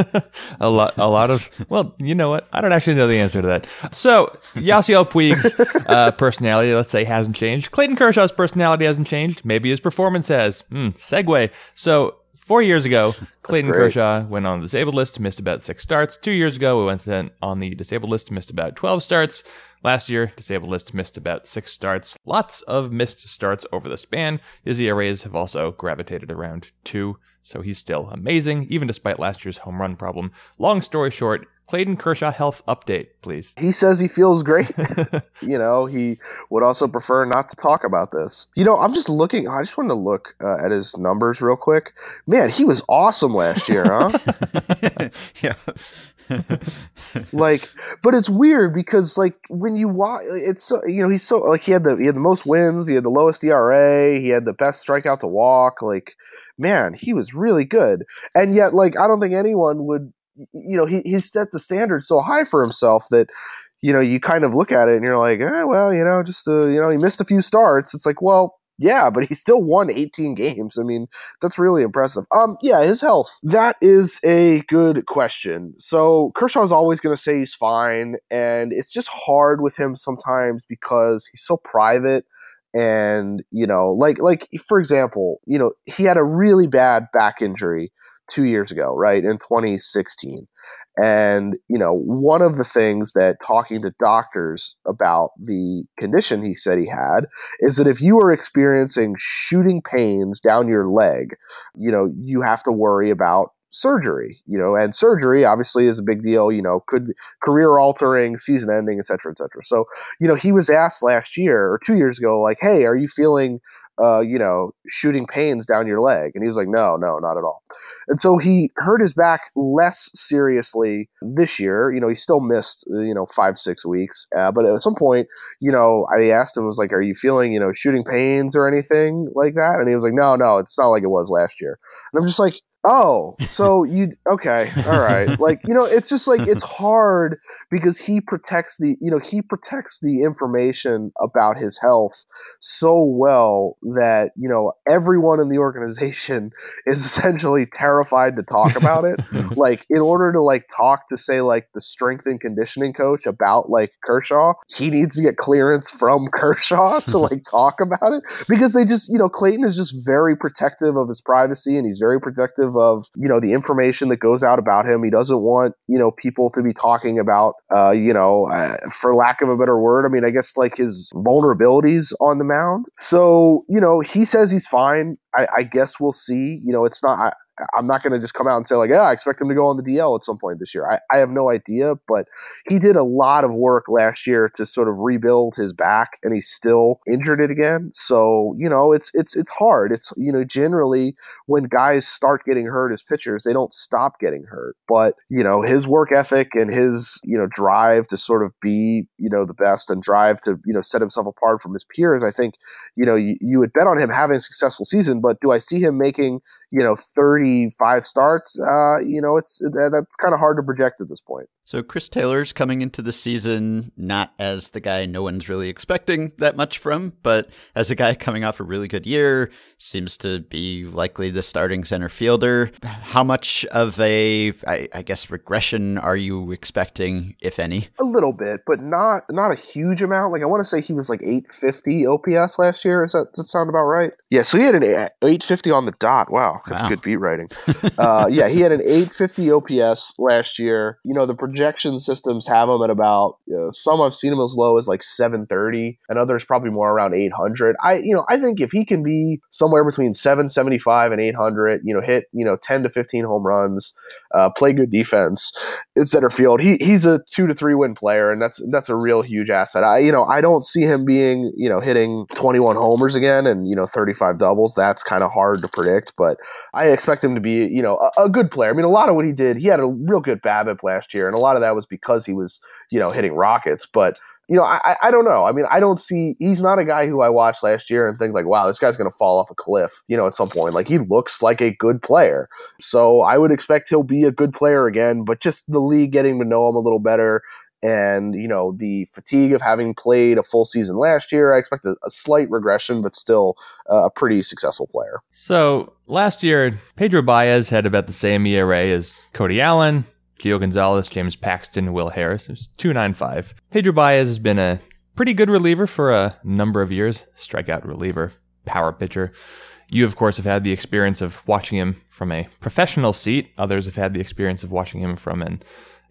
a lot, a lot of. Well, you know what? I don't actually know the answer to that. So Yasiel Puig's uh, personality, let's say, hasn't changed. Clayton Kershaw's personality hasn't changed. Maybe his performance has. Hmm, segue. So four years ago, Clayton. Kershaw went on the disabled list, missed about six starts. Two years ago, we went on the disabled list, missed about twelve starts. Last year, disabled list missed about six starts. Lots of missed starts over the span. His ERAs have also gravitated around two, so he's still amazing, even despite last year's home run problem. Long story short, Clayton Kershaw health update, please. he says he feels great. you know, he would also prefer not to talk about this. You know, I'm just looking. I just wanted to look uh, at his numbers real quick. Man, he was awesome last year, huh? yeah. like but it's weird because like when you watch it's so you know he's so like he had the he had the most wins he had the lowest era he had the best strikeout to walk like man he was really good and yet like i don't think anyone would you know he, he's set the standard so high for himself that you know you kind of look at it and you're like eh, well you know just uh, you know he missed a few starts it's like well yeah but he still won 18 games i mean that's really impressive. Um, yeah, his health. That is a good question. So Kershaw's always going to say he's fine, and it's just hard with him sometimes because he's so private. And you know, like like for example, you know, he had a really bad back injury two years ago, right in 2016. And, you know, one of the things that talking to doctors about the condition he said he had is that if you are experiencing shooting pains down your leg, you know, you have to worry about surgery, you know, and surgery obviously is a big deal, you know, could career altering, season ending, et cetera, et cetera. So, you know, he was asked last year or two years ago, like, hey, are you feeling uh, you know, shooting pains down your leg. And he was like, no, no, not at all. And so he hurt his back less seriously this year. You know, he still missed, uh, you know, five, six weeks. Uh, but at some point, you know, I asked him, was like, are you feeling, you know, shooting pains or anything like that? And he was like, no, no, it's not like it was last year. And I'm just like, Oh, so you okay? All right. Like you know, it's just like it's hard because he protects the you know he protects the information about his health so well that you know everyone in the organization is essentially terrified to talk about it. like in order to like talk to say like the strength and conditioning coach about like Kershaw, he needs to get clearance from Kershaw to like talk about it because they just you know Clayton is just very protective of his privacy and he's very protective of you know the information that goes out about him. He doesn't want you know people to be talking about uh, you know uh, for lack of a better word. I mean, I guess like his vulnerabilities on the mound. So you know he says he's fine. I, I guess we'll see. You know, it's not. I, I'm not going to just come out and say like, yeah, I expect him to go on the DL at some point this year. I, I have no idea, but he did a lot of work last year to sort of rebuild his back, and he's still injured it again. So you know, it's it's it's hard. It's you know, generally when guys start getting hurt as pitchers, they don't stop getting hurt. But you know, his work ethic and his you know drive to sort of be you know the best and drive to you know set himself apart from his peers, I think you know you, you would bet on him having a successful season. But do I see him making you know 35 starts uh, you know it's that's kind of hard to project at this point so chris taylor's coming into the season not as the guy no one's really expecting that much from but as a guy coming off a really good year seems to be likely the starting center fielder how much of a I, I guess regression are you expecting if any a little bit but not not a huge amount like i want to say he was like 850 ops last year Is that, does that sound about right yeah so he had an 850 on the dot wow that's wow. good beat writing. uh, yeah, he had an 850 OPS last year. You know, the projection systems have them at about you know, some I've seen them as low as like 730, and others probably more around 800. I, you know, I think if he can be somewhere between 775 and 800, you know, hit you know 10 to 15 home runs, uh, play good defense in center field, he he's a two to three win player, and that's that's a real huge asset. I, you know, I don't see him being you know hitting 21 homers again and you know 35 doubles. That's kind of hard to predict, but I expect him to be, you know, a, a, good player. I mean, a lot of what he did, he had a real good BABIP last year, and a lot of that was because he was, you know, hitting rockets. But you know, I, I don't know. I mean, I don't see. He's not a guy who I watched last year and think like, wow, this guy's going to fall off a cliff. You know, at some point, like he looks like a good player. So I would expect he'll be a good player again. But just the league getting to know him a little better, and you know the fatigue of having played a full season last year. I expect a, a slight regression, but still a pretty successful player. So last year, Pedro Baez had about the same ERA as Cody Allen, Gio Gonzalez, James Paxton, Will Harris. Nine five. Pedro Baez has been a pretty good reliever for a number of years. Strikeout reliever, power pitcher. You, of course, have had the experience of watching him from a professional seat. Others have had the experience of watching him from an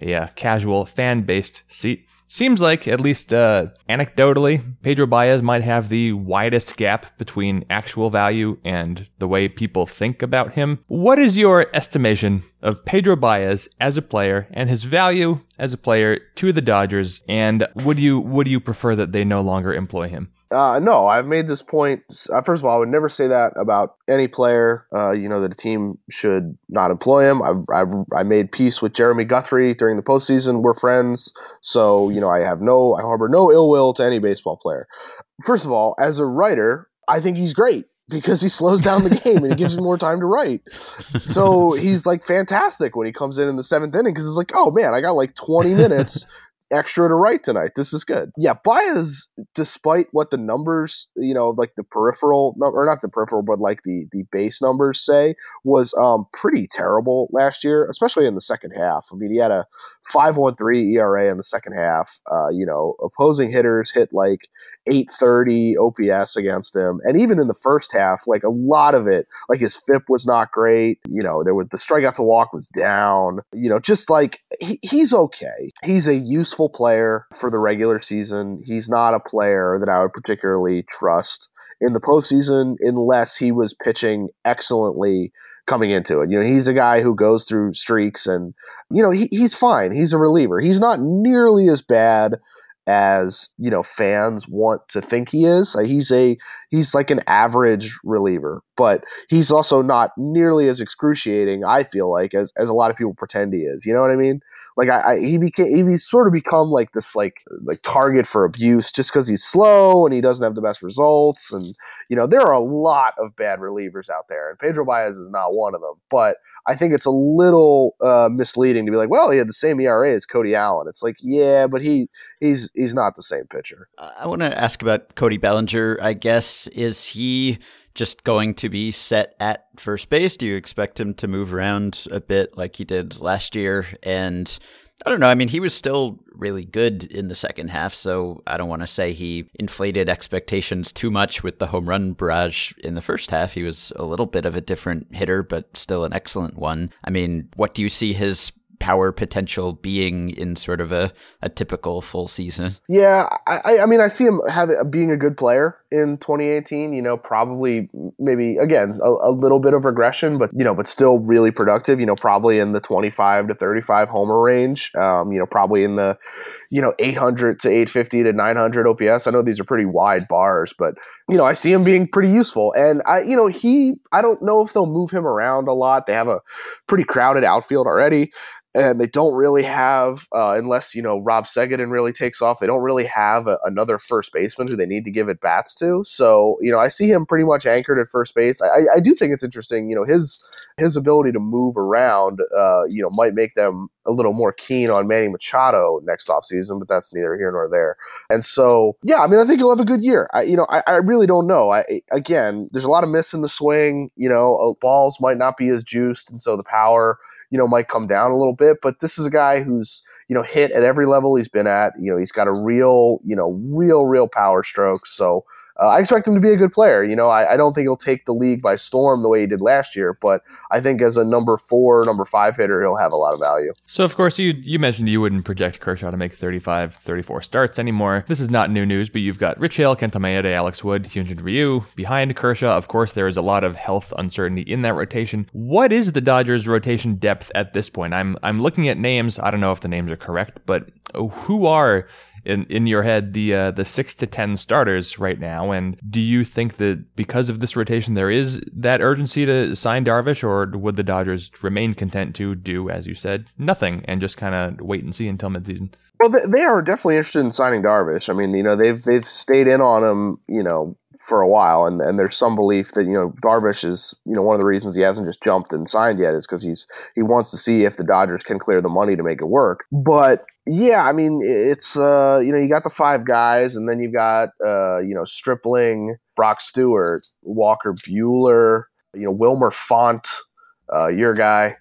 a uh, casual fan based seat. Seems like, at least uh, anecdotally, Pedro Baez might have the widest gap between actual value and the way people think about him. What is your estimation of Pedro Baez as a player and his value as a player to the Dodgers? And would you would you prefer that they no longer employ him? Uh, no, I've made this point. Uh, first of all, I would never say that about any player. Uh, you know that a team should not employ him. I've, I've I made peace with Jeremy Guthrie during the postseason. We're friends, so you know I have no I harbor no ill will to any baseball player. First of all, as a writer, I think he's great because he slows down the game and he gives me more time to write. So he's like fantastic when he comes in in the seventh inning because it's like, oh man, I got like 20 minutes extra to write tonight. This is good. Yeah, Baez, despite what the numbers, you know, like the peripheral or not the peripheral, but like the the base numbers say, was um pretty terrible last year, especially in the second half. I mean, he had a 5.13 ERA in the second half. Uh, you know, opposing hitters hit like 830 OPS against him. And even in the first half, like a lot of it, like his FIP was not great. You know, there was the strikeout to walk was down. You know, just like he, he's okay. He's a useful player for the regular season. He's not a player that I would particularly trust in the postseason unless he was pitching excellently coming into it. You know, he's a guy who goes through streaks and, you know, he, he's fine. He's a reliever. He's not nearly as bad as you know fans want to think he is. Uh, he's a he's like an average reliever, but he's also not nearly as excruciating. I feel like as as a lot of people pretend he is. You know what I mean? Like I, I he became he sort of become like this like like target for abuse just because he's slow and he doesn't have the best results. And you know there are a lot of bad relievers out there, and Pedro Baez is not one of them, but I think it's a little uh, misleading to be like, well, he had the same ERA as Cody Allen. It's like, yeah, but he he's he's not the same pitcher. I want to ask about Cody Bellinger. I guess is he just going to be set at first base? Do you expect him to move around a bit like he did last year? And I don't know. I mean, he was still really good in the second half, so I don't want to say he inflated expectations too much with the home run barrage in the first half. He was a little bit of a different hitter, but still an excellent one. I mean, what do you see his power potential being in sort of a, a typical full season? Yeah, I, I mean, I see him having being a good player in 2018. You know, probably maybe again a, a, little bit of regression, but you know, but still really productive. You know, probably in the 25 to 35 homer range. Um, you know, probably in the you know 800 to 850 to 900 OPS. I know these are pretty wide bars, but you know I see him being pretty useful. And I you know he I don't know if they'll move him around a lot. They have a pretty crowded outfield already and they don't really have, uh, unless you know Rob Segedin really takes off, they don't really have a, another first baseman who they need to give at bats to. So you know, I see him pretty much anchored at first base. I, I do think it's interesting. You know, his his ability to move around, uh, you know, might make them a little more keen on Manny Machado next offseason, but that's neither here nor there. And so, yeah, I mean, I think he'll have a good year. I, you know, I, I really don't know. I again, there's a lot of miss in the swing. You know, uh, balls might not be as juiced, and so the power you know, might come down a little bit. But this is a guy who's, you know, hit at every level he's been at. You know, he's got a real, you know, real, real power stroke. So uh, I expect him to be a good player. You know, I, I, don't think he'll take the league by storm the way he did last year, but I think as a number four, number five hitter, he'll have a lot of value. So, of course, you you mentioned you wouldn't project Kershaw to make 35, 34 starts anymore. This is not new news, but you've got Rich Hill, Kenta Maeda, Alex Wood, Hyunjin Ryu behind Kershaw. Of course, there is a lot of health uncertainty in that rotation. What is the Dodgers' rotation depth at this point? I'm I'm looking at names. I don't know if the names are correct, but who are in in your head the uh, the six to ten starters right now, and do you think that because of this rotation there is that urgency to sign Darvish, or would the Dodgers remain content to do, as you said, nothing and just kind of wait and see until midseason? Well, they are definitely interested in signing Darvish. I mean, you know, they've they've stayed in on him, you know, for a while, and, and there's some belief that you know Darvish is you know one of the reasons he hasn't just jumped and signed yet is because he's he wants to see if the Dodgers can clear the money to make it work. But yeah, I mean it's uh you know you got the five guys, and then you got uh you know Stripling, Brock Stewart, Walker Buehler, you know Wilmer Font, uh, your guy.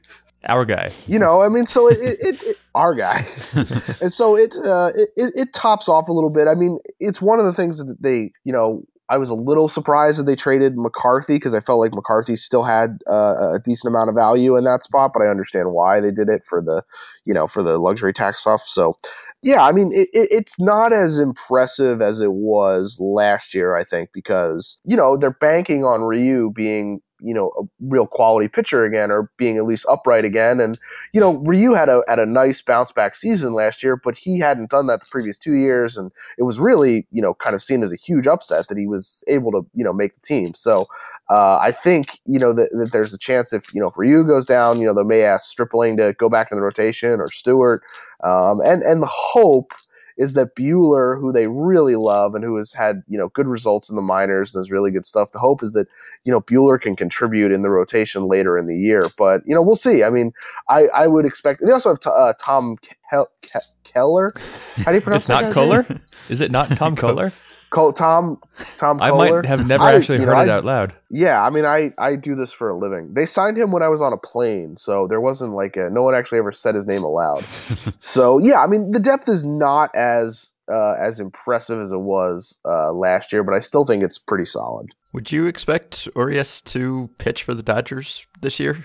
Our guy, you know, I mean, so it, it, it, it our guy, and so it, uh, it it tops off a little bit. I mean, it's one of the things that they, you know, I was a little surprised that they traded McCarthy because I felt like McCarthy still had uh, a decent amount of value in that spot, but I understand why they did it for the, you know, for the luxury tax stuff. So, yeah, I mean, it, it, it's not as impressive as it was last year, I think, because you know they're banking on Ryu being you know a real quality pitcher again or being at least upright again. And you know Ryu had a had a nice bounce back season last year but he hadn't done that the previous 2 years. And it was really you know kind of seen as a huge upset that he was able to you know make the team. So uh, I think you know that, that, there's a chance if you know if Ryu goes down, you know they may ask Stripling to go back in the rotation or Stewart, um, and and the hope is that Buehler, who they really love and who has had you know good results in the minors and has really good stuff. The hope is that you know Buehler can contribute in the rotation later in the year, but you know we'll see. I mean, I, I would expect. They also have t- uh, Tom Ke- Ke- Keller. How do you pronounce? it's not Kohler. Is it not Tom Kohler? Col- Tom Tom I might have never I, actually heard know, it I, out loud. Yeah, I mean, I I do this for a living. They signed him when I was on a plane, so there wasn't like a no one actually ever said his name aloud. so yeah, I mean, the depth is not as uh, as impressive as it was uh, last year, but I still think it's pretty solid. Would you expect Urias to pitch for the Dodgers this year?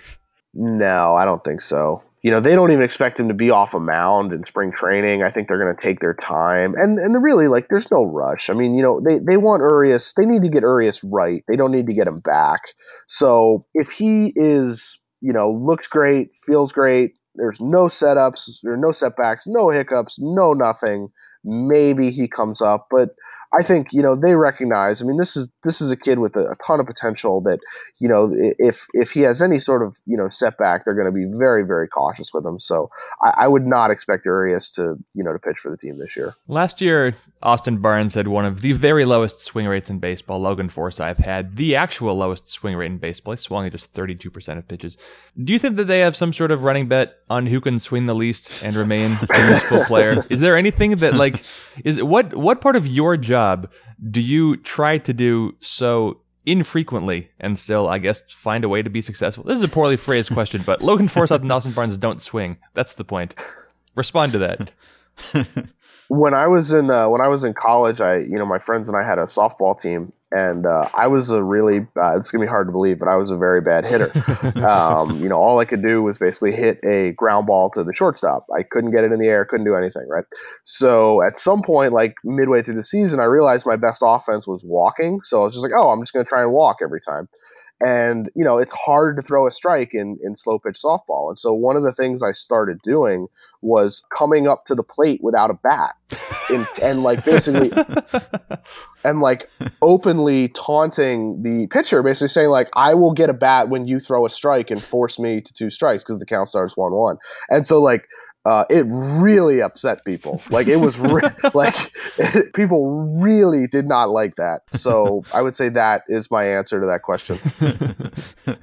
No, I don't think so you know, they don't even expect him to be off a mound in spring training. I think they're going to take their time, and and really like, there's no rush. I mean, you know, they they want Urias. They need to get Urias right. They don't need to get him back. So if he is, you know, looks great, feels great, there's no setups, there are no setbacks, no hiccups, no nothing. maybe he comes up, but I think you know they recognize. I mean, this is this is a kid with a, a, ton of potential. That you know, if if he has any sort of you know setback, they're going to be very very cautious with him. So I, I, would not expect Urias to you know to pitch for the team this year. Last year, Austin Barnes had one of the very lowest swing rates in baseball. Logan Forsythe had the actual lowest swing rate in baseball. He swung at just thirty two percent of pitches. Do you think that they have some sort of running bet on who can swing the least and remain a useful player? Is there anything that like is what what part of your job job do you try to do so infrequently and still, I guess, find a way to be successful? This is a poorly phrased question, but Logan Forsythe and Austin Barnes don't swing. That's the point. Respond to that. when I was in uh, when I was in college, I you know my friends and I had a softball team, and uh, I was a really uh, it's gonna be hard to believe, but I was a very bad hitter. um, you know, all I could do was basically hit a ground ball to the shortstop. I couldn't get it in the air, couldn't do anything. Right. So at some point, like midway through the season, I realized my best offense was walking. So I was just like, oh, I'm just gonna try and walk every time. And you know, it's hard to throw a strike in in slow pitch softball. And so one of the things I started doing was coming up to the plate without a bat, in, and like basically, and like openly taunting the pitcher, basically saying like, "I will get a bat when you throw a strike and force me to two strikes because the count starts one one." And so like uh, it really upset people. Like it was re- like it, people really did not like that. So I would say that is my answer to that question.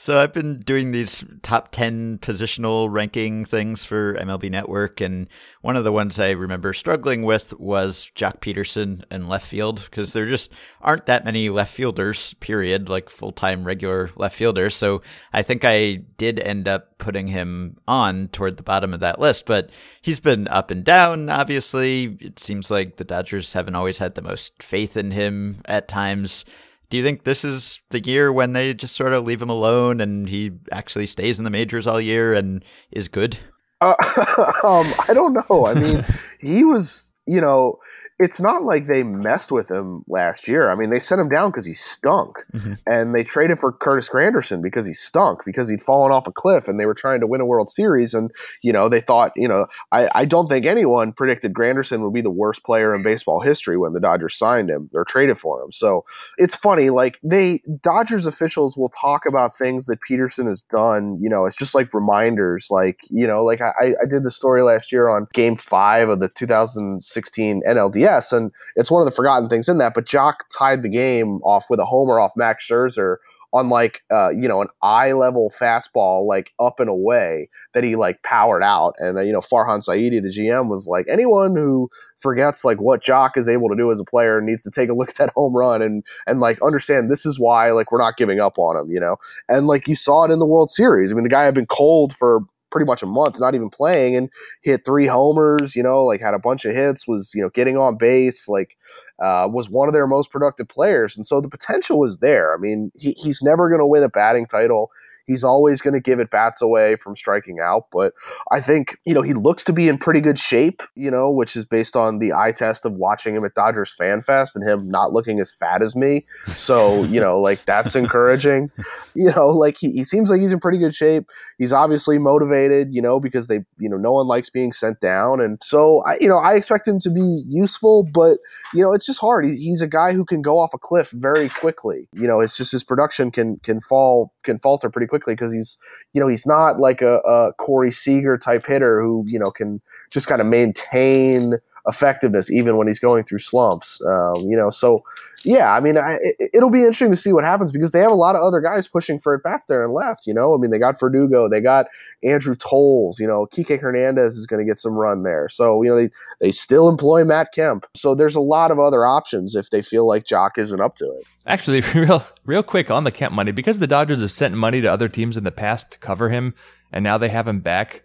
So I've been doing these top 10 positional ranking things for MLB Network. And one of the ones I remember struggling with was Joc Pederson in left field because there just aren't that many left fielders, period, like full time regular left fielders. So I think I did end up putting him on toward the bottom of that list. But he's been up and down, obviously. It seems like the Dodgers haven't always had the most faith in him at times. Do you think this is the year when they just sort of leave him alone and he actually stays in the majors all year and is good? Uh, um, I don't know. I mean, he was, you know, it's not like they messed with him last year. I mean, they sent him down because he stunk, mm-hmm. and they traded for Curtis Granderson because he stunk because he'd fallen off a cliff, and they were trying to win a World Series. And you know, they thought, you know, I, I don't think anyone predicted Granderson would be the worst player in baseball history when the Dodgers signed him or traded for him. So it's funny, like they Dodgers officials will talk about things that Pederson has done. You know, it's just like reminders. Like you know, like I, I did the story last year on Game Five of the 2016 NLDS yes, and it's one of the forgotten things in that. But Joc tied the game off with a homer off Max Scherzer on like uh, you know an eye level fastball like up and away that he like powered out and uh, you know Farhan Zaidi the GM was like anyone who forgets like what Joc is able to do as a player needs to take a look at that home run and and like understand this is why like we're not giving up on him you know and like you saw it in the World Series I mean the guy had been cold for pretty much a month, not even playing, and hit three homers. You know, like had a bunch of hits, was you know getting on base, like uh, was one of their most productive players, and so the potential is there. I mean, he, he's never going to win a batting title. He's always going to give it bats away from striking out, but I think, you know, he looks to be in pretty good shape, you know, which is based on the eye test of watching him at Dodgers Fan Fest and him not looking as fat as me. So, you know, like that's encouraging. You know, like he, he seems like he's in pretty good shape. He's obviously motivated, you know, because they, you know, no one likes being sent down. And so, I, you know, I expect him to be useful, but, you know, it's just hard. He, he's a guy who can go off a cliff very quickly. You know, it's just his production can, can fall, can falter pretty quickly because he's you know he's not like a, a Corey Seager type hitter who you know can just kind of maintain effectiveness even when he's going through slumps. Um, you know, so yeah, I mean, I, it, will be interesting to see what happens because they have a lot of other guys pushing for at bats there and left. You know, I mean, they got Verdugo, they got Andrew Toles. You know, Kike Hernandez is going to get some run there. So you know, they they still employ Matt Kemp. So there's a lot of other options if they feel like Joc isn't up to it. Actually, real real quick on the Kemp money because the Dodgers have sent money to other teams in the past to cover him, and now they have him back.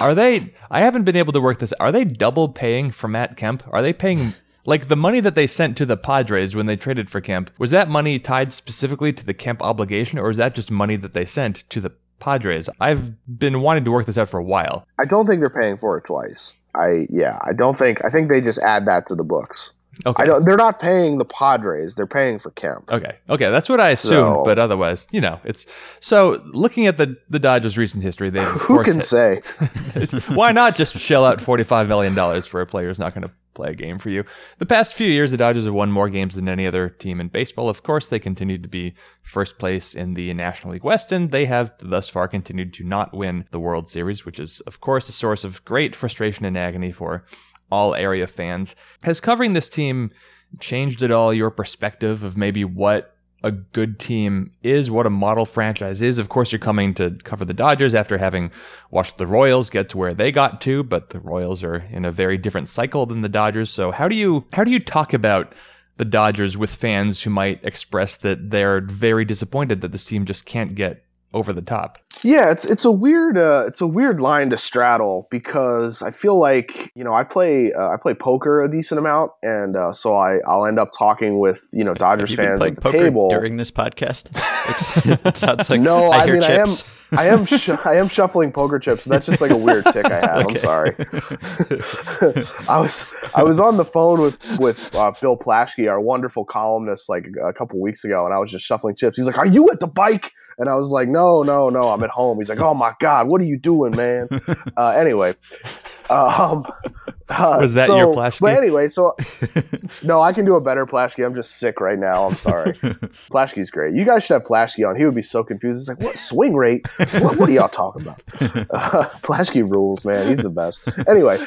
Are they? I haven't been able to work this. Are they double paying for Matt Kemp? Are they paying like the money that they sent to the Padres when they traded for Kemp? Was that money tied specifically to the Kemp obligation, or is that just money that they sent to the Padres? I've been wanting to work this out for a while. I don't think they're paying for it twice. I yeah, I don't think. I think they just add that to the books. Okay. I don't. They're not paying the Padres. They're paying for Kemp. Okay. Okay. That's what I assumed, So- but otherwise, you know, it's so looking at the the Dodgers' recent history, they Who can hit- say? Why not just shell out $45 million for a player who's not going to play a game for you? The past few years, the Dodgers have won more games than any other team in baseball. Of course, they continue to be first place in the National League West, and they have thus far continued to not win the World Series, which is, of course, a source of great frustration and agony for all area fans. Has covering this team changed at all your perspective of maybe what a good team is, what a model franchise is. Of course, you're coming to cover the Dodgers after having watched the Royals get to where they got to, but the Royals are in a very different cycle than the Dodgers. So how do you how do you talk about the Dodgers with fans who might express that they're very disappointed that this team just can't get over the top? Yeah, it's it's a weird uh, it's a weird line to straddle because I feel like you know I play uh, I play poker a decent amount, and uh, so I I'll end up talking with you know Dodgers fans at the poker table. during this podcast? It sounds like No, I, I hear mean, I am- chips. I am sh- I am shuffling poker chips. That's just like a weird tick I have. I'm sorry. I was I was on the phone with with uh, Bill Plaschke, our wonderful columnist, like a couple weeks ago, and I was just shuffling chips. He's like, "Are you at the bike?" And I was like, "No, no, no, I'm at home." He's like, "Oh my god, what are you doing, man?" Uh, anyway, um, uh, Was that so- your Plaschke? But anyway, so no, I can do a better Plaschke. I'm just sick right now. I'm sorry. Plaschke's great. You guys should have Plaschke on. He would be so confused. He's like, "What swing rate? What, what are y'all talking about?" Uh, Plaschke rules, man. He's the best. Anyway,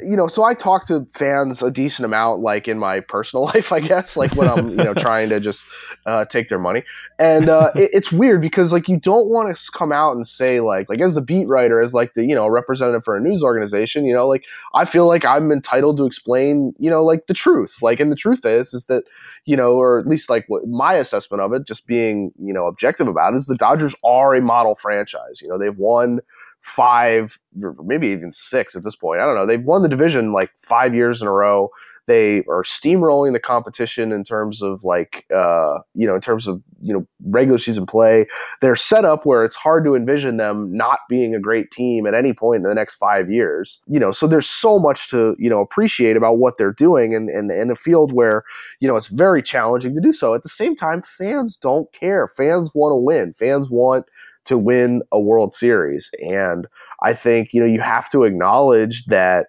you know, so I talk to fans a decent amount, like in my personal life, I guess, like when I'm, you know, trying to just uh, take their money. And uh, it, it's weird because like you don't want to come out and say like, like as the beat writer, as like the you know representative for a news organization, you know, like I feel like I'm entitled to explain, you know, like the truth. Like, and the truth is, is that you know, or at least like what my assessment of it, just being you know objective about, it, is the Dodgers are a model franchise. You know, they've won five, maybe even six at this point. I don't know. They've won the division like five years in a row. They are steamrolling the competition in terms of like, uh, you know, in terms of you know regular season play. They're set up where it's hard to envision them not being a great team at any point in the next five years. You know, so there's so much to you know appreciate about what they're doing, and and in a field where you know it's very challenging to do so. At the same time, fans don't care. Fans want to win. Fans want to win a World Series. And I think, you know, you have to acknowledge that,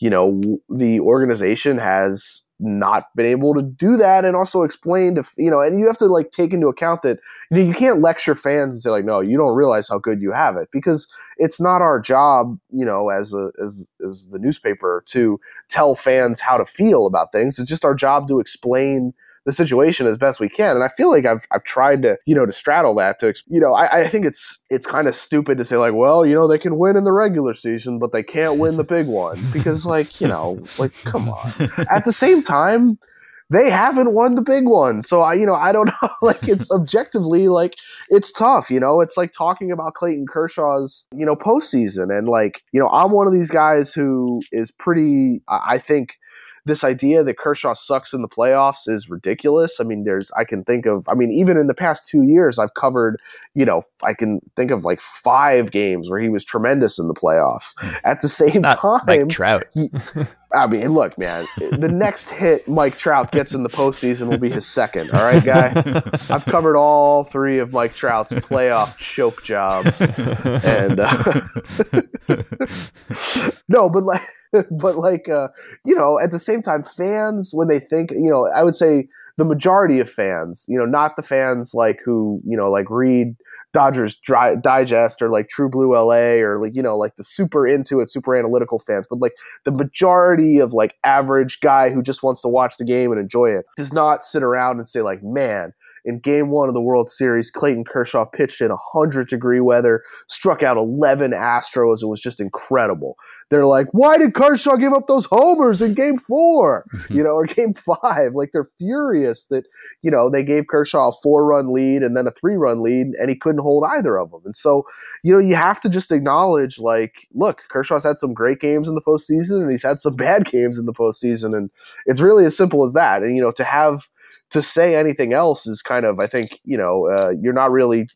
you know, the organization has not been able to do that and also explain to, you know, and you have to like take into account that you, know, you can't lecture fans and say like, no, you don't realize how good you have it because it's not our job, you know, as a, as, as the newspaper to tell fans how to feel about things. It's just our job to explain the situation as best we can. And I feel like I've I've tried to you know to straddle that to you know I, I think it's it's kind of stupid to say like well you know they can win in the regular season but they can't win the big one because like you know like come on. At the same time. They haven't won the big one, so I, you know, I don't know. Like, it's objectively like it's tough. You know, it's like talking about Clayton Kershaw's, you know, postseason, and like, you know, I'm one of these guys who is pretty. I I think this idea that Kershaw sucks in the playoffs is ridiculous. I mean, there's I can think of I mean, even in the past two years, I've covered, you know, I can think of like five games where he was tremendous in the playoffs. At the same time, Mike Trout. I mean, look, man, the next hit Mike Trout gets in the postseason will be his second. All right, guy. I've covered all three of Mike Trout's playoff choke jobs, and uh, no, but like, but like, uh, you know, at the same time, fans when they think, you know, I would say the majority of fans, you know, not the fans like who, you know, like read Dodgers Dri- Digest or like True Blue LA or like you know like the super into it, super analytical fans, but like the majority of like average guy who just wants to watch the game and enjoy it does not sit around and say like, man. In game one of the World Series, Clayton Kershaw pitched in 100 degree weather, struck out 11 Astros. It was just incredible. They're like, why did Kershaw give up those homers in game four? you know, or game five? Like, they're furious that, you know, they gave Kershaw a four run lead and then a three run lead, and he couldn't hold either of them. And so, you know, you have to just acknowledge, like, look, Kershaw's had some great games in the postseason and he's had some bad games in the postseason. And it's really as simple as that. And, you know, to have, to say anything else is kind of, I think, you know, uh, you're not really.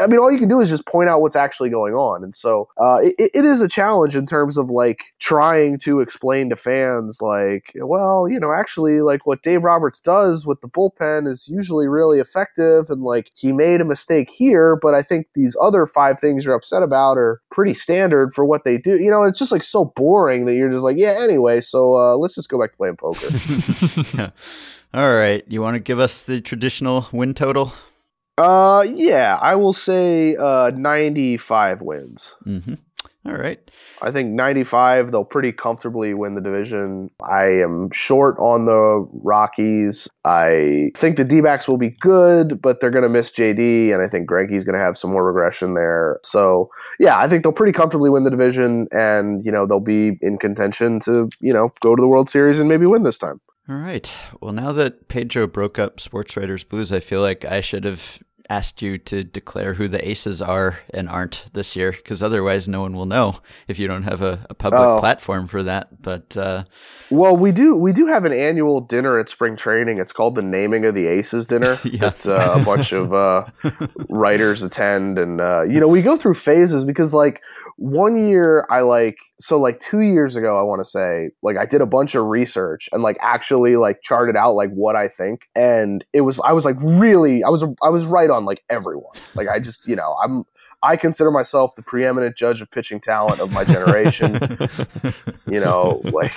I mean, all you can do is just point out what's actually going on, and so uh, it, it is a challenge in terms of like trying to explain to fans, like, well, you know, actually, like what Dave Roberts does with the bullpen is usually really effective, and like he made a mistake here, but I think these other five things you're upset about are pretty standard for what they do. You know, it's just like so boring that you're just like, yeah, anyway, so uh, let's just go back to playing poker. yeah. All right. You want to give us the traditional win total? Uh, yeah, I will say uh 95 wins. Mm-hmm. All right. I think 95, they'll pretty comfortably win the division. I am short on the Rockies. I think the D backs will be good, but they're going to miss JD, and I think Greinke's going to have some more regression there. So, yeah, I think they'll pretty comfortably win the division, and, you know, they'll be in contention to, you know, go to the World Series and maybe win this time. All right. Well, now that Pedro broke up Sports Writers Blues, I feel like I should have asked you to declare who the aces are and aren't this year, because otherwise no one will know if you don't have a, a public oh. platform for that. But uh, well, we do we do have an annual dinner at spring training. It's called the Naming of the Aces dinner. yeah. That uh, a bunch of uh, writers attend, and uh, you know we go through phases because like one year I like so like 2 years ago I want to say like I did a bunch of research and like actually like charted out like what I think and it was I was like really I was I was right on like everyone. Like I just, you know, I'm I consider myself the preeminent judge of pitching talent of my generation. you know, like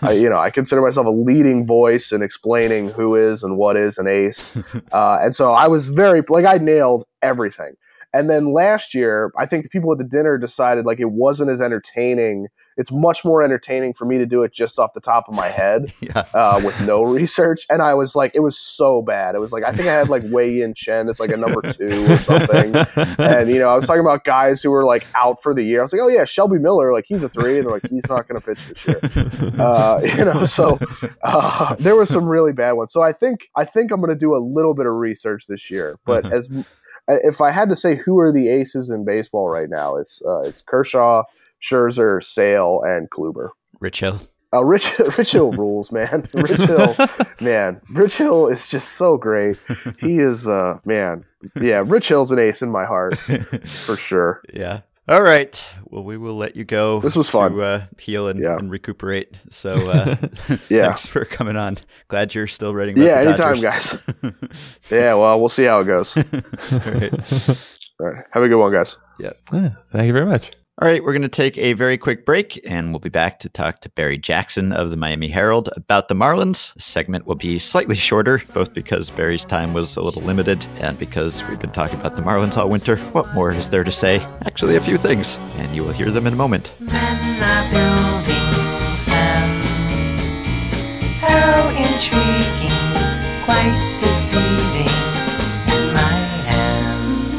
I, you know, I consider myself a leading voice in explaining who is and what is an ace. Uh, and so I was very like I nailed everything. And then last year, I think the people at the dinner decided like it wasn't as entertaining. It's much more entertaining for me to do it just off the top of my head yeah. uh, with no research. And I was like, it was so bad. It was like I think I had like Wei Yin Chen as like a number two or something. and you know, I was talking about guys who were like out for the year. I was like, oh yeah, Shelby Miller, like he's a three, and like he's not going to pitch this year. Uh, you know, so uh, there was some really bad ones. So I think I think I'm going to do a little bit of research this year, but uh-huh. as if I had to say who are the aces in baseball right now, it's uh, it's Kershaw, Scherzer, Sale, and Kluber. Rich Hill. Uh, Rich Rich Hill rules, man. Rich Hill, man. Rich Hill is just so great. He is, uh, man. Yeah, Rich Hill's an ace in my heart for sure. Yeah. All right. Well, we will let you go. This was fun. To, uh, heal and, yeah. and, recuperate. So, uh, yeah. thanks for coming on. Glad you're still writing. yeah, anytime, guys. yeah. Well, we'll see how it goes. All right. All right. Have a good one, guys. Yeah. yeah thank you very much. All right, we're going to take a very quick break and we'll be back to talk to Barry Jackson of the Miami Herald about the Marlins. This segment will be slightly shorter, both because Barry's time was a little limited and because we've been talking about the Marlins all winter. What more is there to say? Actually, a few things, and you will hear them in a moment. How intriguing, quite deceiving.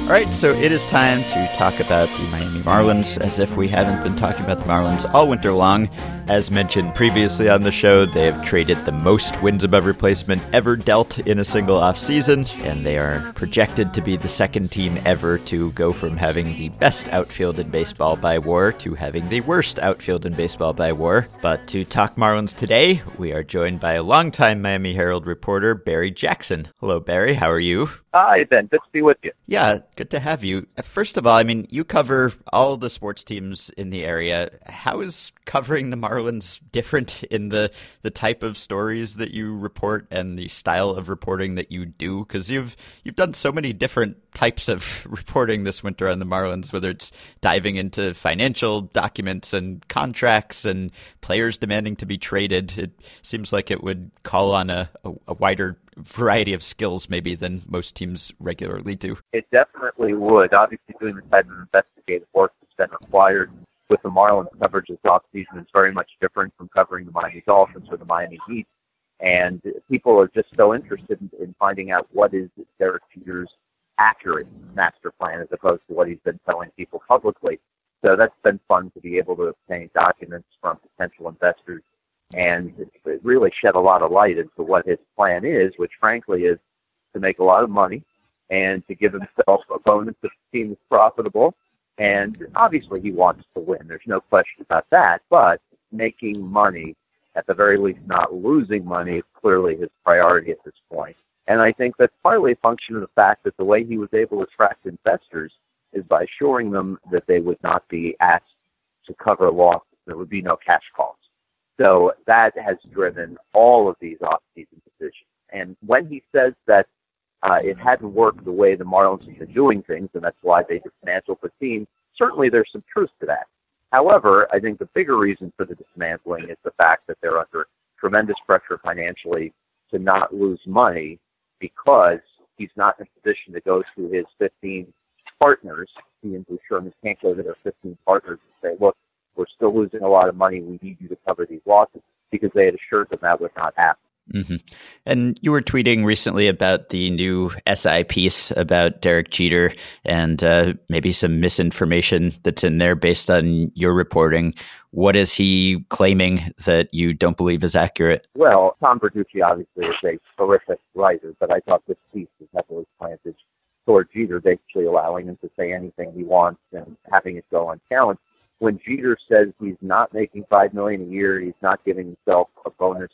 All right, so it is time to talk about the Miami Marlins as if we haven't been talking about the Marlins all winter long. As mentioned previously on the show, they have traded the most wins above replacement ever dealt in a single offseason, and they are projected to be the second team ever to go from having the best outfield in baseball by WAR to having the worst outfield in baseball by WAR. But to talk Marlins today, we are joined by a longtime Miami Herald reporter, Barry Jackson. Hello, Barry. How are you? Hi, Ben. Good to be with you. Yeah, good to have you. First of all, I mean, you cover all the sports teams in the area. How is covering the Marlins different in the the type of stories that you report and the style of reporting that you do? Because you've you've done so many different types of reporting this winter on the Marlins, whether it's diving into financial documents and contracts and players demanding to be traded. It seems like it would call on a, a, a wider variety of skills maybe than most teams regularly do. It definitely would. Obviously, doing the type of investigative work that's been required with the Marlins coverage this offseason is very much different from covering the Miami Dolphins or the Miami Heat. And people are just so interested in, in finding out what is Derek Jeter's accurate master plan as opposed to what he's been telling people publicly. So that's been fun to be able to obtain documents from potential investors and it really shed a lot of light into what his plan is, which frankly is to make a lot of money and to give himself a bonus if the team is profitable and obviously, he wants to win. There's no question about that. But making money, at the very least, not losing money, is clearly his priority at this point. And I think that's partly a function of the fact that the way he was able to attract investors is by assuring them that they would not be asked to cover losses. There would be no cash calls. So that has driven all of these off-season decisions. And when he says that uh, it hadn't worked the way the Marlins have been doing things, and that's why they dismantled the team, certainly there's some truth to that. However, I think the bigger reason for the dismantling is the fact that they're under tremendous pressure financially to not lose money because he's not in a position to go to his 15 partners. He and Bruce Sherman can't go to their 15 partners and say, look, we're still losing a lot of money. We need you to cover these losses because they had assured them that would not happen. Mm-hmm. And you were tweeting recently about the new SI piece about Derek Jeter and uh, maybe some misinformation that's in there based on your reporting. What is he claiming that you don't believe is accurate? Well, Tom Verducci obviously is a terrific writer, but I thought this piece was heavily planted toward Jeter, basically allowing him to say anything he wants and having it go unchallenged. When Jeter says he's not making five million a year, he's not giving himself a bonus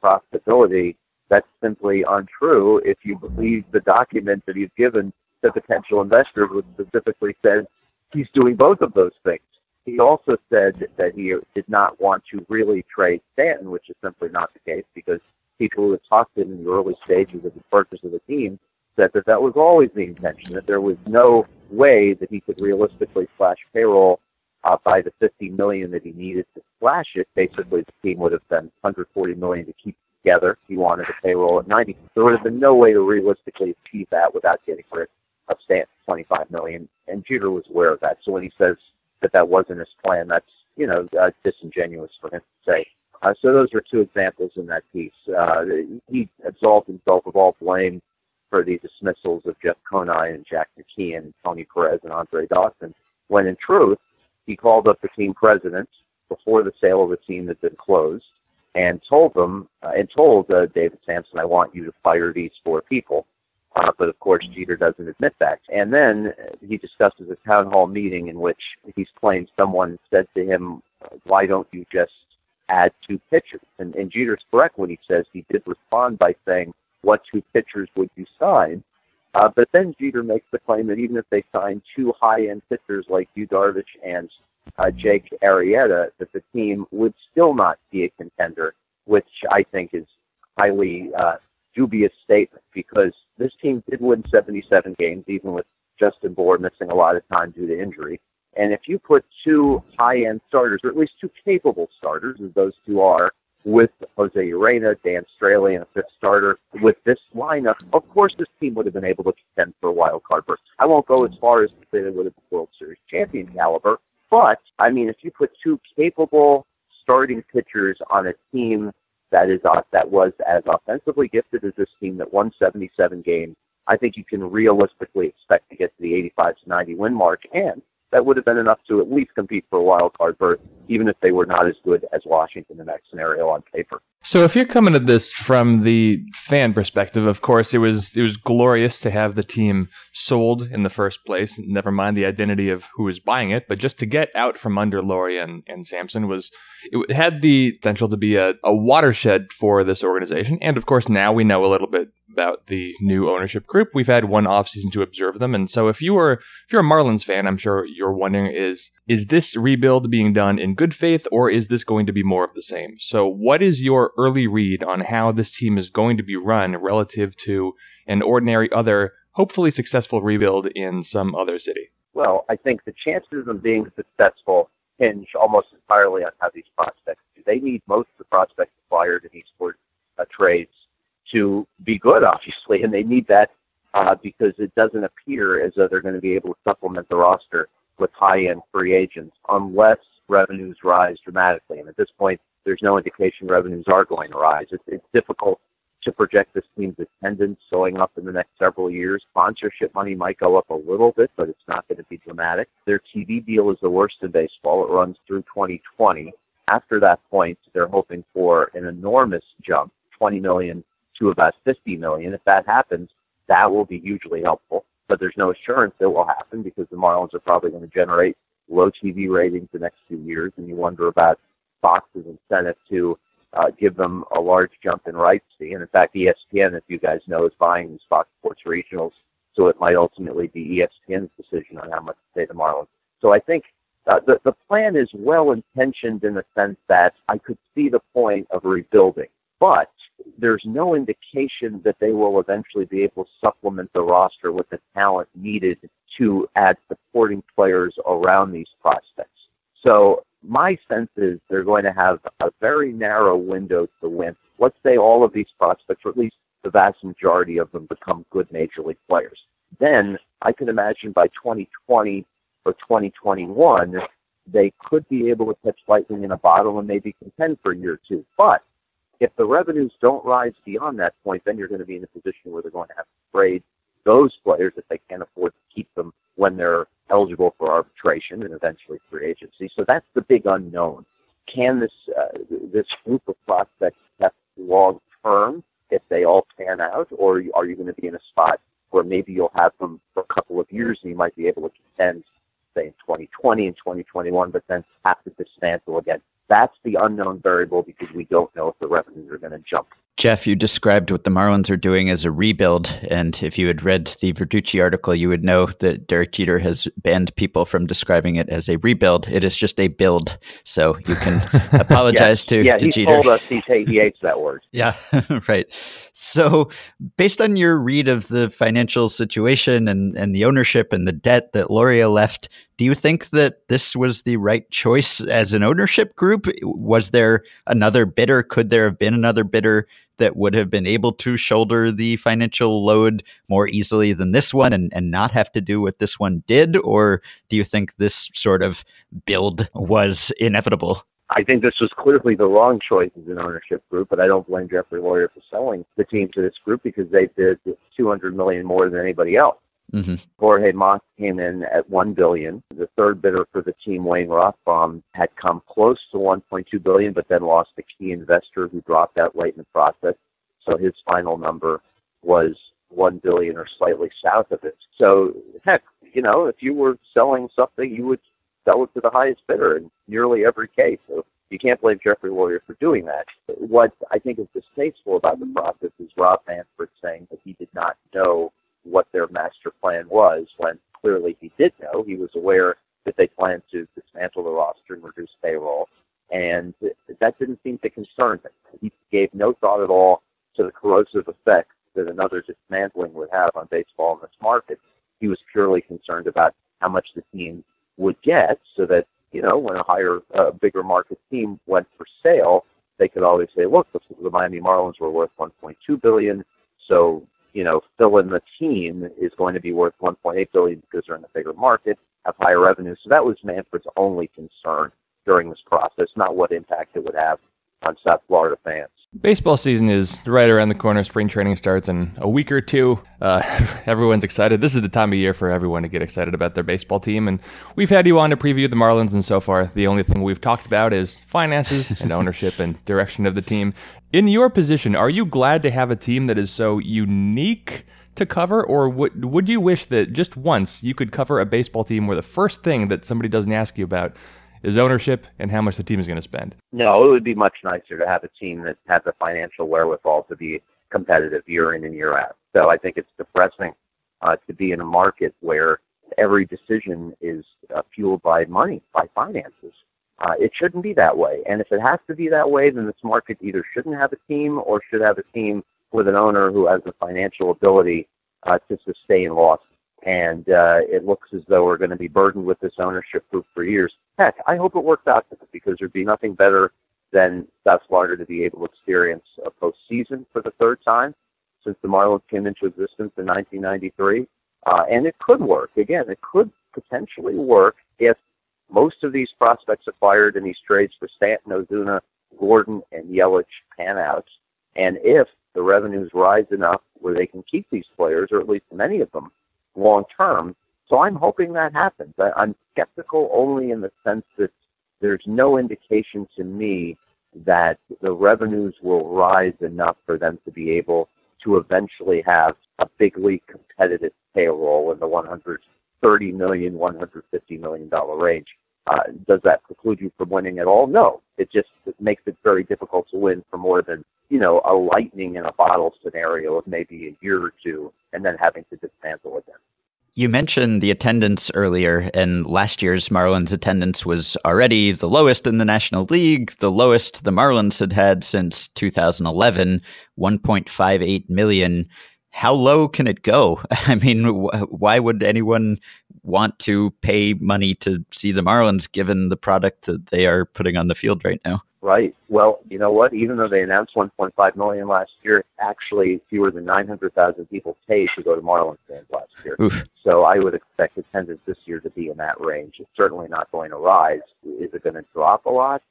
for profitability, that's simply untrue if you believe the document that he's given to potential investors, which specifically says he's doing both of those things. He also said that he did not want to really trade Stanton, which is simply not the case because people who had talked to him in the early stages of the purchase of the team said that that was always the intention, that there was no way that he could realistically slash payroll uh, by the 50 million that he needed to slash it. Basically, the team would have been 140 million to keep together. He wanted a payroll at 90. There would have been no way to realistically achieve that without getting rid of Stanton 25 million. And Jeter was aware of that. So when he says that that wasn't his plan, that's you know uh, disingenuous for him to say. Uh, so those are two examples in that piece. Uh, he absolved himself of all blame for the dismissals of Jeff Conine and Jack McKeon, and Tony Perez, and Andre Dawson, when in truth, he called up the team presidents before the sale of the team had been closed and told them uh, and told uh, David Samson, "I want you to fire these four people." Uh, but of course, Jeter doesn't admit that. And then he discusses a town hall meeting in which he's claimed someone said to him, "Why don't you just add two pitchers?" And, and Jeter's correct when he says he did respond by saying, "What two pitchers would you sign?" Uh, but then Jeter makes the claim that even if they sign two high-end pitchers like Yu Darvish and uh, Jake Arrieta, that the team would still not be a contender, which I think is highly uh, dubious statement because this team did win 77 games, even with Justin Bour missing a lot of time due to injury. And if you put two high-end starters, or at least two capable starters, as those two are, with Jose Urena, Dan Straily, and a fifth starter. With this lineup, of course, this team would have been able to contend for a wild card berth. I won't go as far as say they would have been World Series champion caliber, but I mean, if you put two capable starting pitchers on a team that is uh, that was as offensively gifted as this team that won 77 games, I think you can realistically expect to get to the 85 to 90 win mark, and that would have been enough to at least compete for a wild card berth, even if they were not as good as Washington in that scenario on paper. So if you're coming at this from the fan perspective, of course it was it was glorious to have the team sold in the first place. Never mind the identity of who was buying it, but just to get out from under Loria and, and Samson was it had the potential to be a, a watershed for this organization. And of course now we know a little bit about the new ownership group. We've had one offseason to observe them, and so if you were if you're a Marlins fan, I'm sure you're wondering is is this rebuild being done in good faith or is this going to be more of the same? So what is your early read on how this team is going to be run relative to an ordinary other hopefully successful rebuild in some other city? Well, I think the chances of being successful hinge almost entirely on how these prospects do. They need most of the prospects acquired in these sports uh, trades to be good, obviously, and they need that uh, because it doesn't appear as though they're going to be able to supplement the roster with high-end free agents unless revenues rise dramatically. And at this point, there's no indication revenues are going to rise. It's, it's difficult to project this team's attendance going up in the next several years. Sponsorship money might go up a little bit, but it's not going to be dramatic. Their TV deal is the worst in baseball. It runs through 2020. After that point, they're hoping for an enormous jump, 20 million to about 50 million. If that happens, that will be hugely helpful. But there's no assurance it will happen because the Marlins are probably going to generate low TV ratings the next few years, and you wonder about Fox's incentive to uh, give them a large jump in rights fee. And in fact, ESPN, as you guys know, is buying these Fox Sports regionals, so it might ultimately be ESPN's decision on how much to pay the Marlins. So I think uh, the the plan is well intentioned in the sense that I could see the point of rebuilding, but there's no indication that they will eventually be able to supplement the roster with the talent needed to add supporting players around these prospects. So my sense is they're going to have a very narrow window to win. Let's say all of these prospects, or at least the vast majority of them, become good major league players. Then I can imagine by 2020 or 2021, they could be able to catch lightning in a bottle and maybe contend for a year or two. But if the revenues don't rise beyond that point, then you're going to be in a position where they're going to have to trade those players if they can't afford to keep them when they're eligible for arbitration and eventually free agency. So that's the big unknown. Can this uh, this group of prospects test long term if they all pan out, or are you going to be in a spot where maybe you'll have them for a couple of years and you might be able to contend, say in 2020 and 2021, but then have to dismantle again? That's the unknown variable because we don't know if the revenues are going to jump. Jeff, you described what the Marlins are doing as a rebuild. And if you had read the Verducci article, you would know that Derek Jeter has banned people from describing it as a rebuild. It is just a build. So you can apologize yeah, to, yeah, to he Jeter. told us he, he hates that word. Yeah, right. So, based on your read of the financial situation and, and the ownership and the debt that Loria left, do you think that this was the right choice as an ownership group? Was there another bidder? Could there have been another bidder that would have been able to shoulder the financial load more easily than this one and, and not have to do what this one did? Or do you think this sort of build was inevitable? I think this was clearly the wrong choice as an ownership group, but I don't blame Jeffrey Loria for selling the team to this group because they did 200 million more than anybody else. Mm-hmm. Jorge Mas came in at one billion. The third bidder for the team, Wayne Rothbaum, had come close to 1.2 billion, but then lost a key investor who dropped out late in the process. So his final number was one billion or slightly south of it. So heck, you know, if you were selling something, you would sell it to the highest bidder in nearly every case. So you can't blame Jeffrey Loria for doing that. What I think is distasteful about the process is Rob Manfred saying that he did not know what their master plan was when clearly he did know. He was aware that they planned to dismantle the roster and reduce payroll. And that didn't seem to concern him. He gave no thought at all to the corrosive effects that another dismantling would have on baseball in this market. He was purely concerned about how much the team would get so that, you know, when a higher, uh, bigger market team went for sale, they could always say, look, the, the Miami Marlins were worth 1.2 billion. So you know, fill in the team is going to be worth 1.8 billion because they're in a bigger market, have higher revenue. So that was Manfred's only concern during this process, not what impact it would have on South Florida fans. Baseball season is right around the corner. Spring training starts in a week or two. Uh, everyone's excited. This is the time of year for everyone to get excited about their baseball team. And we've had you on to preview the Marlins, and so far, the only thing we've talked about is finances and ownership and direction of the team. In your position, are you glad to have a team that is so unique? to cover, or would would you wish that just once you could cover a baseball team where the first thing that somebody doesn't ask you about is ownership and how much the team is going to spend. No, it would be much nicer to have a team that has the financial wherewithal to be competitive year in and year out. So I think it's depressing uh, to be in a market where every decision is uh, fueled by money, by finances. Uh, it shouldn't be that way. And if it has to be that way, then this market either shouldn't have a team or should have a team with an owner who has the financial ability uh, to sustain losses and uh, it looks as though we're going to be burdened with this ownership group for years. Heck, I hope it works out because there'd be nothing better than South Florida to be able to experience a postseason for the third time since the Marlins came into existence in 1993. Uh, and it could work. Again, it could potentially work if most of these prospects acquired in these trades for Stanton, Ozuna, Gordon, and Yelich pan out, and if the revenues rise enough where they can keep these players, or at least many of them, long term. So I'm hoping that happens. I, I'm skeptical only in the sense that there's no indication to me that the revenues will rise enough for them to be able to eventually have a big league competitive payroll in the 130 million, 150 million dollar range. Uh, does that preclude you from winning at all? No. It just it makes it very difficult to win for more than you know a lightning in a bottle scenario of maybe a year or two, and then having to dismantle again. You mentioned the attendance earlier, and last year's Marlins attendance was already the lowest in the National League, the lowest the Marlins had had since 2011, 1.58 million. How low can it go? I mean, wh- why would anyone want to pay money to see the Marlins given the product that they are putting on the field right now? Right. Well, you know what? Even though they announced 1.5 million last year, actually fewer than 900,000 people paid to go to Marlins games last year. Oof. So I would expect attendance this year to be in that range. It's certainly not going to rise. Is it going to drop a lot?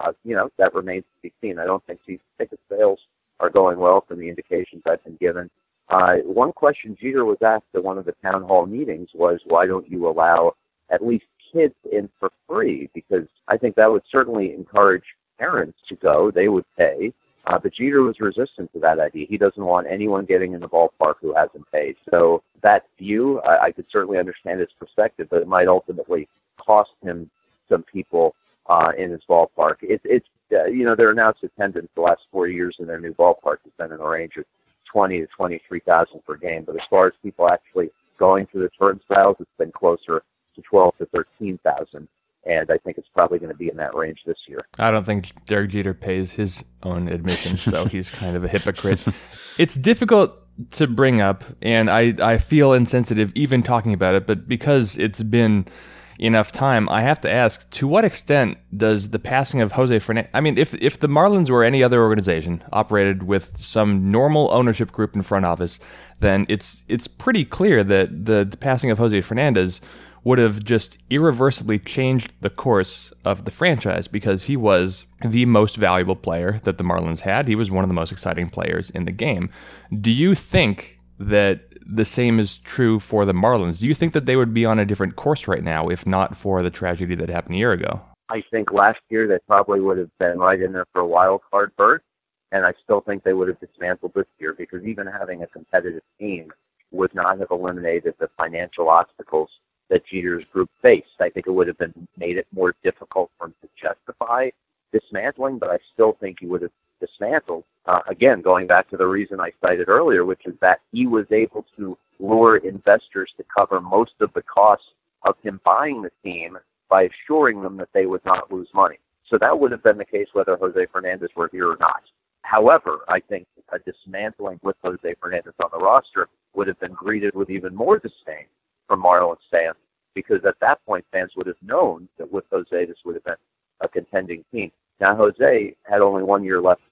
Uh, you know, that remains to be seen. I don't think these ticket sales are going well from the indications I've been given. Uh, one question Jeter was asked at one of the town hall meetings was, why don't you allow at least kids in for free? Because I think that would certainly encourage parents to go. They would pay. Uh, but Jeter was resistant to that idea. He doesn't want anyone getting in the ballpark who hasn't paid. So that view, I, I could certainly understand his perspective, but it might ultimately cost him some people uh, in his ballpark. It, it's uh, you know their announced attendance the last four years in their new ballpark has been in the range of twenty to twenty three thousand per game. But as far as people actually going to the turnstiles, it's been closer to twelve to thirteen thousand and I think it's probably going to be in that range this year. I don't think Derek Jeter pays his own admission, so he's kind of a hypocrite. It's difficult to bring up, and I, I feel insensitive even talking about it, but because it's been enough time, I have to ask: To what extent does the passing of Jose Fernandez? I mean, if if the Marlins were any other organization operated with some normal ownership group in front office, then it's it's pretty clear that the, the passing of Jose Fernandez would have just irreversibly changed the course of the franchise because he was the most valuable player that the Marlins had. He was one of the most exciting players in the game. Do you think that the same is true for the Marlins? Do you think that they would be on a different course right now if not for the tragedy that happened a year ago? I think last year they probably would have been right in there for a wild card berth, and I still think they would have dismantled this year because even having a competitive team would not have eliminated the financial obstacles that Jeter's group faced. I think it would have been made it more difficult for him to justify dismantling, but I still think he would have dismantled. Uh, again, going back to the reason I cited earlier, which is that he was able to lure investors to cover most of the costs of him buying the team by assuring them that they would not lose money. So that would have been the case whether Jose Fernandez were here or not. However, I think a dismantling with Jose Fernandez on the roster would have been greeted with even more disdain from Marlins fans because at that point fans would have known that with Jose this would have been a contending team. Now Jose had only one year left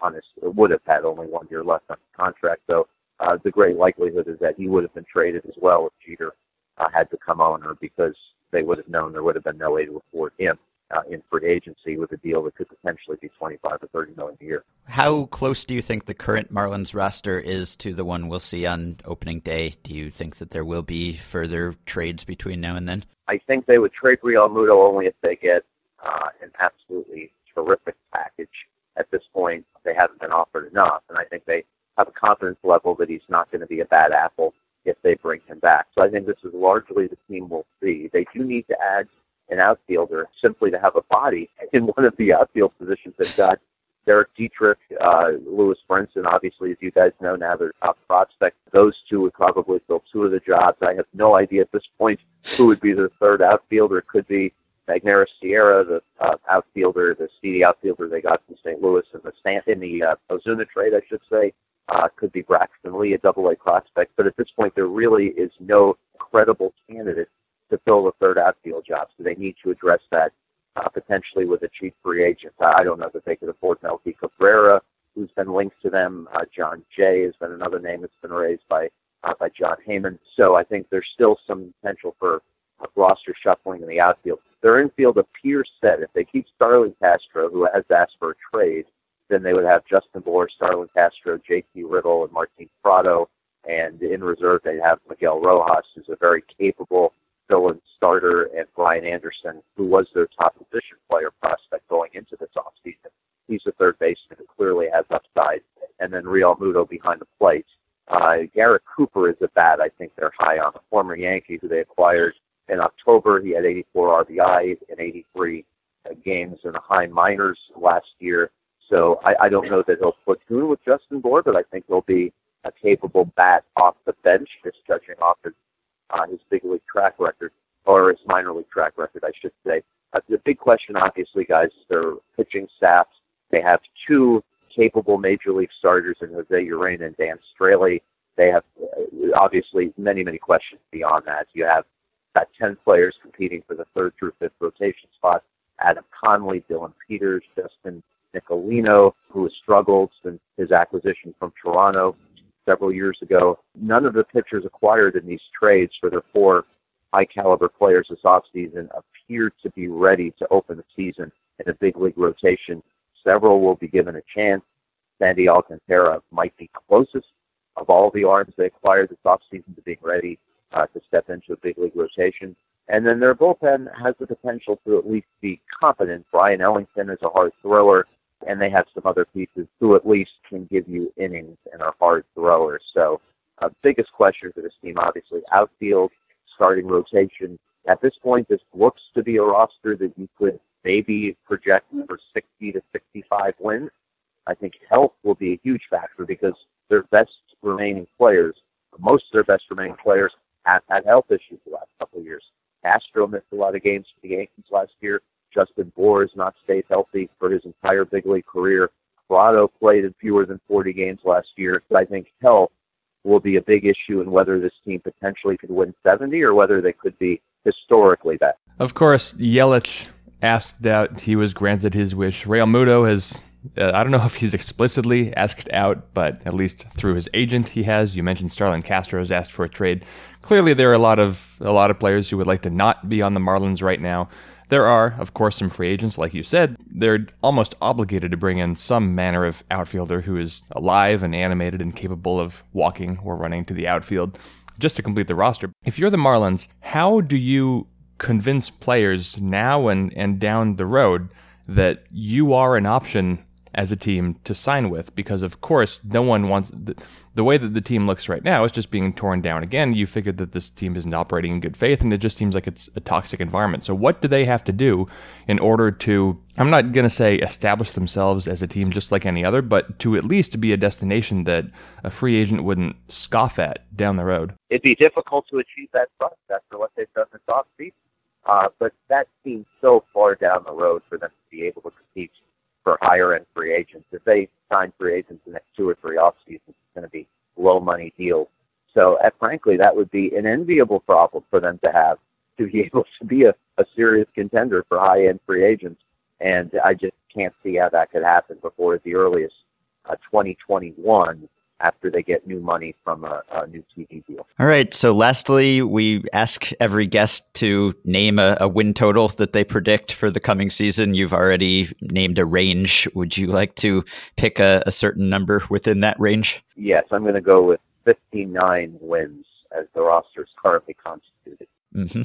on his would have had only one year left on his contract, so uh, the great likelihood is that he would have been traded as well if Jeter uh, had become owner because they would have known there would have been no way to afford him uh, in free agency with a deal that could potentially be 25 or 30 million a year. How close do you think the current Marlins roster is to the one we'll see on opening day? Do you think that there will be further trades between now and then? I think they would trade Realmuto only if they get uh, an absolutely terrific package. At this point, they haven't been offered enough, and I think they have a confidence level that he's not going to be a bad apple if they bring him back. So I think this is largely the team we'll see. They do need to add an outfielder simply to have a body in one of the outfield positions they've got. Derek Dietrich, uh, Lewis Brinson, obviously, as you guys know now, they're top prospects. Those two would probably fill two of the jobs. I have no idea at this point who would be the third outfielder. It could be Magneuris Sierra, the uh, outfielder, the speedy outfielder they got from St. Louis in the Stan- in the uh, Ozuna trade, I should say. Uh, could be Braxton Lee, a double A prospect. But at this point, there really is no credible candidate to fill the third outfield job. So they need to address that uh, potentially with a cheap free agent. I don't know that they could afford Melky Cabrera, who's been linked to them. Uh, Jon Jay has been another name that's been raised by uh, by Jon Heyman. So I think there's still some potential for uh, roster shuffling in the outfield. Their infield appears set. If they keep Starlin Castro, who has asked for a trade, then they would have Justin Bour, Starlin Castro, J.T. Riddle, and Martin Prado. And in reserve, they have Miguel Rojas, who's a very capable fill-in starter, and Brian Anderson, who was their top position player prospect going into this offseason. He's a third baseman who clearly has upside. And then Realmuto behind the plate. Uh, Garrett Cooper is a bat I think they're high on, a former Yankee who they acquired in October. He had 84 RBIs in 83 uh, games in the high minors last year. So I, I don't know that he'll platoon with Justin Bour, but I think he'll be a capable bat off the bench, just judging off his, uh, his big league track record, or his minor league track record, I should say. Uh, the big question, obviously, guys, is their pitching staff. They have two capable major league starters in Jose Urena and Dan Straily. They have uh, obviously many, many questions beyond that. You have about 10 players competing for the third through fifth rotation spots. Adam Conley, Dillon Peters, Justin Nicolino, who has struggled since his acquisition from Toronto several years ago. None of the pitchers acquired in these trades for their four high caliber players this offseason appear to be ready to open the season in a big league rotation. Several will be given a chance. Sandy Alcantara might be closest of all the arms they acquired this offseason to being ready uh, to step into a big league rotation. And then their bullpen has the potential to at least be competent. Brian Ellington is a hard thrower, and they have some other pieces who at least can give you innings and are hard throwers. So, uh, biggest question for this team, obviously, outfield, starting rotation. At this point, this looks to be a roster that you could maybe project for 60 to 65 wins. I think health will be a huge factor because their best remaining players, most of their best remaining players, have had health issues the last couple of years. Castro missed a lot of games for the Yankees last year. Justin Bour has not stayed healthy for his entire big league career. Prado played in fewer than 40 games last year. So I think health will be a big issue in whether this team potentially could win 70 or whether they could be historically bad. Of course, Yelich asked out. He was granted his wish. Realmuto has uh, I don't know if he's explicitly asked out, but at least through his agent, he has. You mentioned Starlin Castro has asked for a trade. Clearly, there are a lot of a lot of players who would like to not be on the Marlins right now. There are, of course, some free agents, like you said. They're almost obligated to bring in some manner of outfielder who is alive and animated and capable of walking or running to the outfield just to complete the roster. If you're the Marlins, how do you convince players now and, and down the road that you are an option as a team to sign with because of course no one wants the, the, way that the team looks right now is just being torn down. Again you figured that this team isn't operating in good faith and it just seems like it's a toxic environment. So what do they have to do in order to i'm not going to say establish themselves as a team just like any other but to at least be a destination that a free agent wouldn't scoff at down the road? It'd be difficult to achieve that trust after what they've done this offseason. Uh, but that seems so far down the road for them to be able to compete for higher end free agents. If they sign free agents in the next two or three off seasons, it's going to be low money deals. So, uh, frankly, that would be an enviable problem for them to have to be able to be a, a serious contender for high end free agents. And I just can't see how that could happen before the earliest uh, 2021 after they get new money from a, a, new TV deal. All right. So, lastly, we ask every guest to name a, a, win total that they predict for the coming season. You've already named a range. Would you like to pick a, a certain number within that range? Yes, I'm going to go with 59 wins as the roster is currently constituted. Mm-hmm.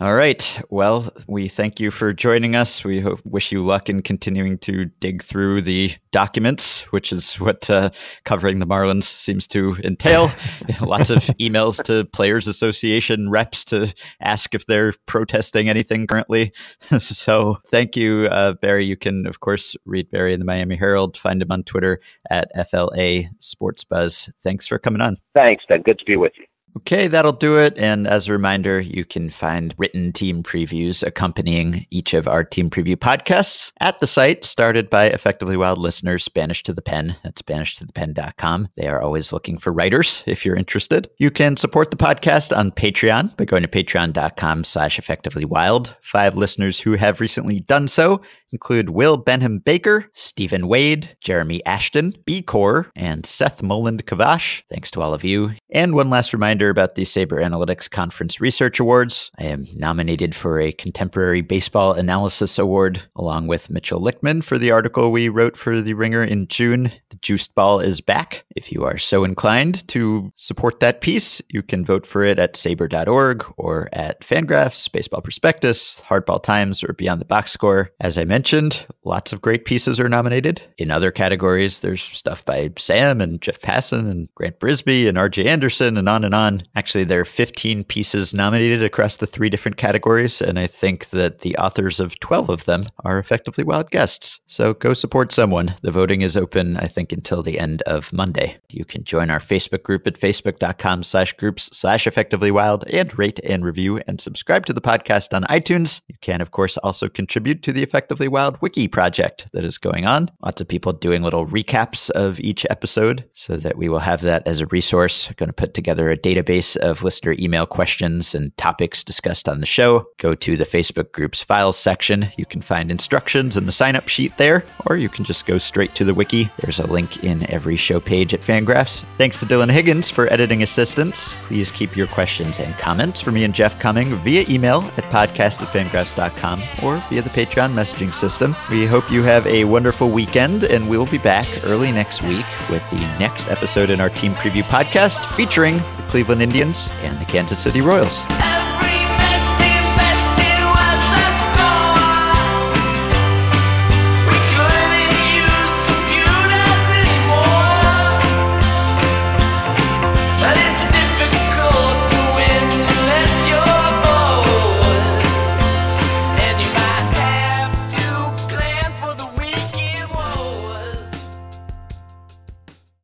All right. Well, we thank you for joining us. We wish you luck in continuing to dig through the documents, which is what uh, covering the Marlins seems to entail. Lots of emails to Players Association reps to ask if they're protesting anything currently. so thank you, uh, Barry. You can, of course, read Barry in the Miami Herald. Find him on Twitter at FLA Sports Buzz. Thanks for coming on. Thanks, Ben. Good to be with you. Okay, that'll do it. And as a reminder, you can find written team previews accompanying each of our team preview podcasts at the site started by Effectively Wild listeners, Banished to the Pen. That's BanishedToThePen.com. They are always looking for writers if you're interested. You can support the podcast on Patreon by going to patreon.com slash effectively wild. Five listeners who have recently done so include Will Benham Baker, Stephen Wade, Jeremy Ashton, B Core, and Seth Moland Kavash. Thanks to all of you. And one last reminder about the SABR Analytics Conference Research Awards. I am nominated for a Contemporary Baseball Analysis Award, along with Mitchel Lichtman for the article we wrote for The Ringer in June. The Juiced Ball is back. If you are so inclined to support that piece, you can vote for it at sabr.org or at Fangraphs, Baseball Prospectus, Hardball Times, or Beyond the Box Score. As I mentioned, lots of great pieces are nominated. In other categories, there's stuff by Sam and Jeff Passan and Grant Brisbee and RJ Anderson and on and on. Actually, there are 15 pieces nominated across the three different categories, and I think that the authors of 12 of them are effectively wild guests. So go support someone. The voting is open, I think, until the end of Monday. You can join our Facebook group at facebook.com slash groups slash effectively wild and rate and review and subscribe to the podcast on iTunes. You can, of course, also contribute to the Effectively Wild Wiki project that is going on. Lots of people doing little recaps of each episode so that we will have that as a resource. Going to put together a database of listener email questions and topics discussed on the show. Go to the Facebook group's files section. You can find instructions in the sign up sheet there, or you can just go straight to the wiki. There's a link in every show page at Fangraphs. Thanks to Dylan Higgins for editing assistance. Please keep your questions and comments for me and Jeff coming via email at podcast at fangraphs.com or via the Patreon messaging system. We hope you have a wonderful weekend, and we'll be back early next week with the next episode in our team preview podcast featuring the Cleveland Indians and the Kansas City Royals.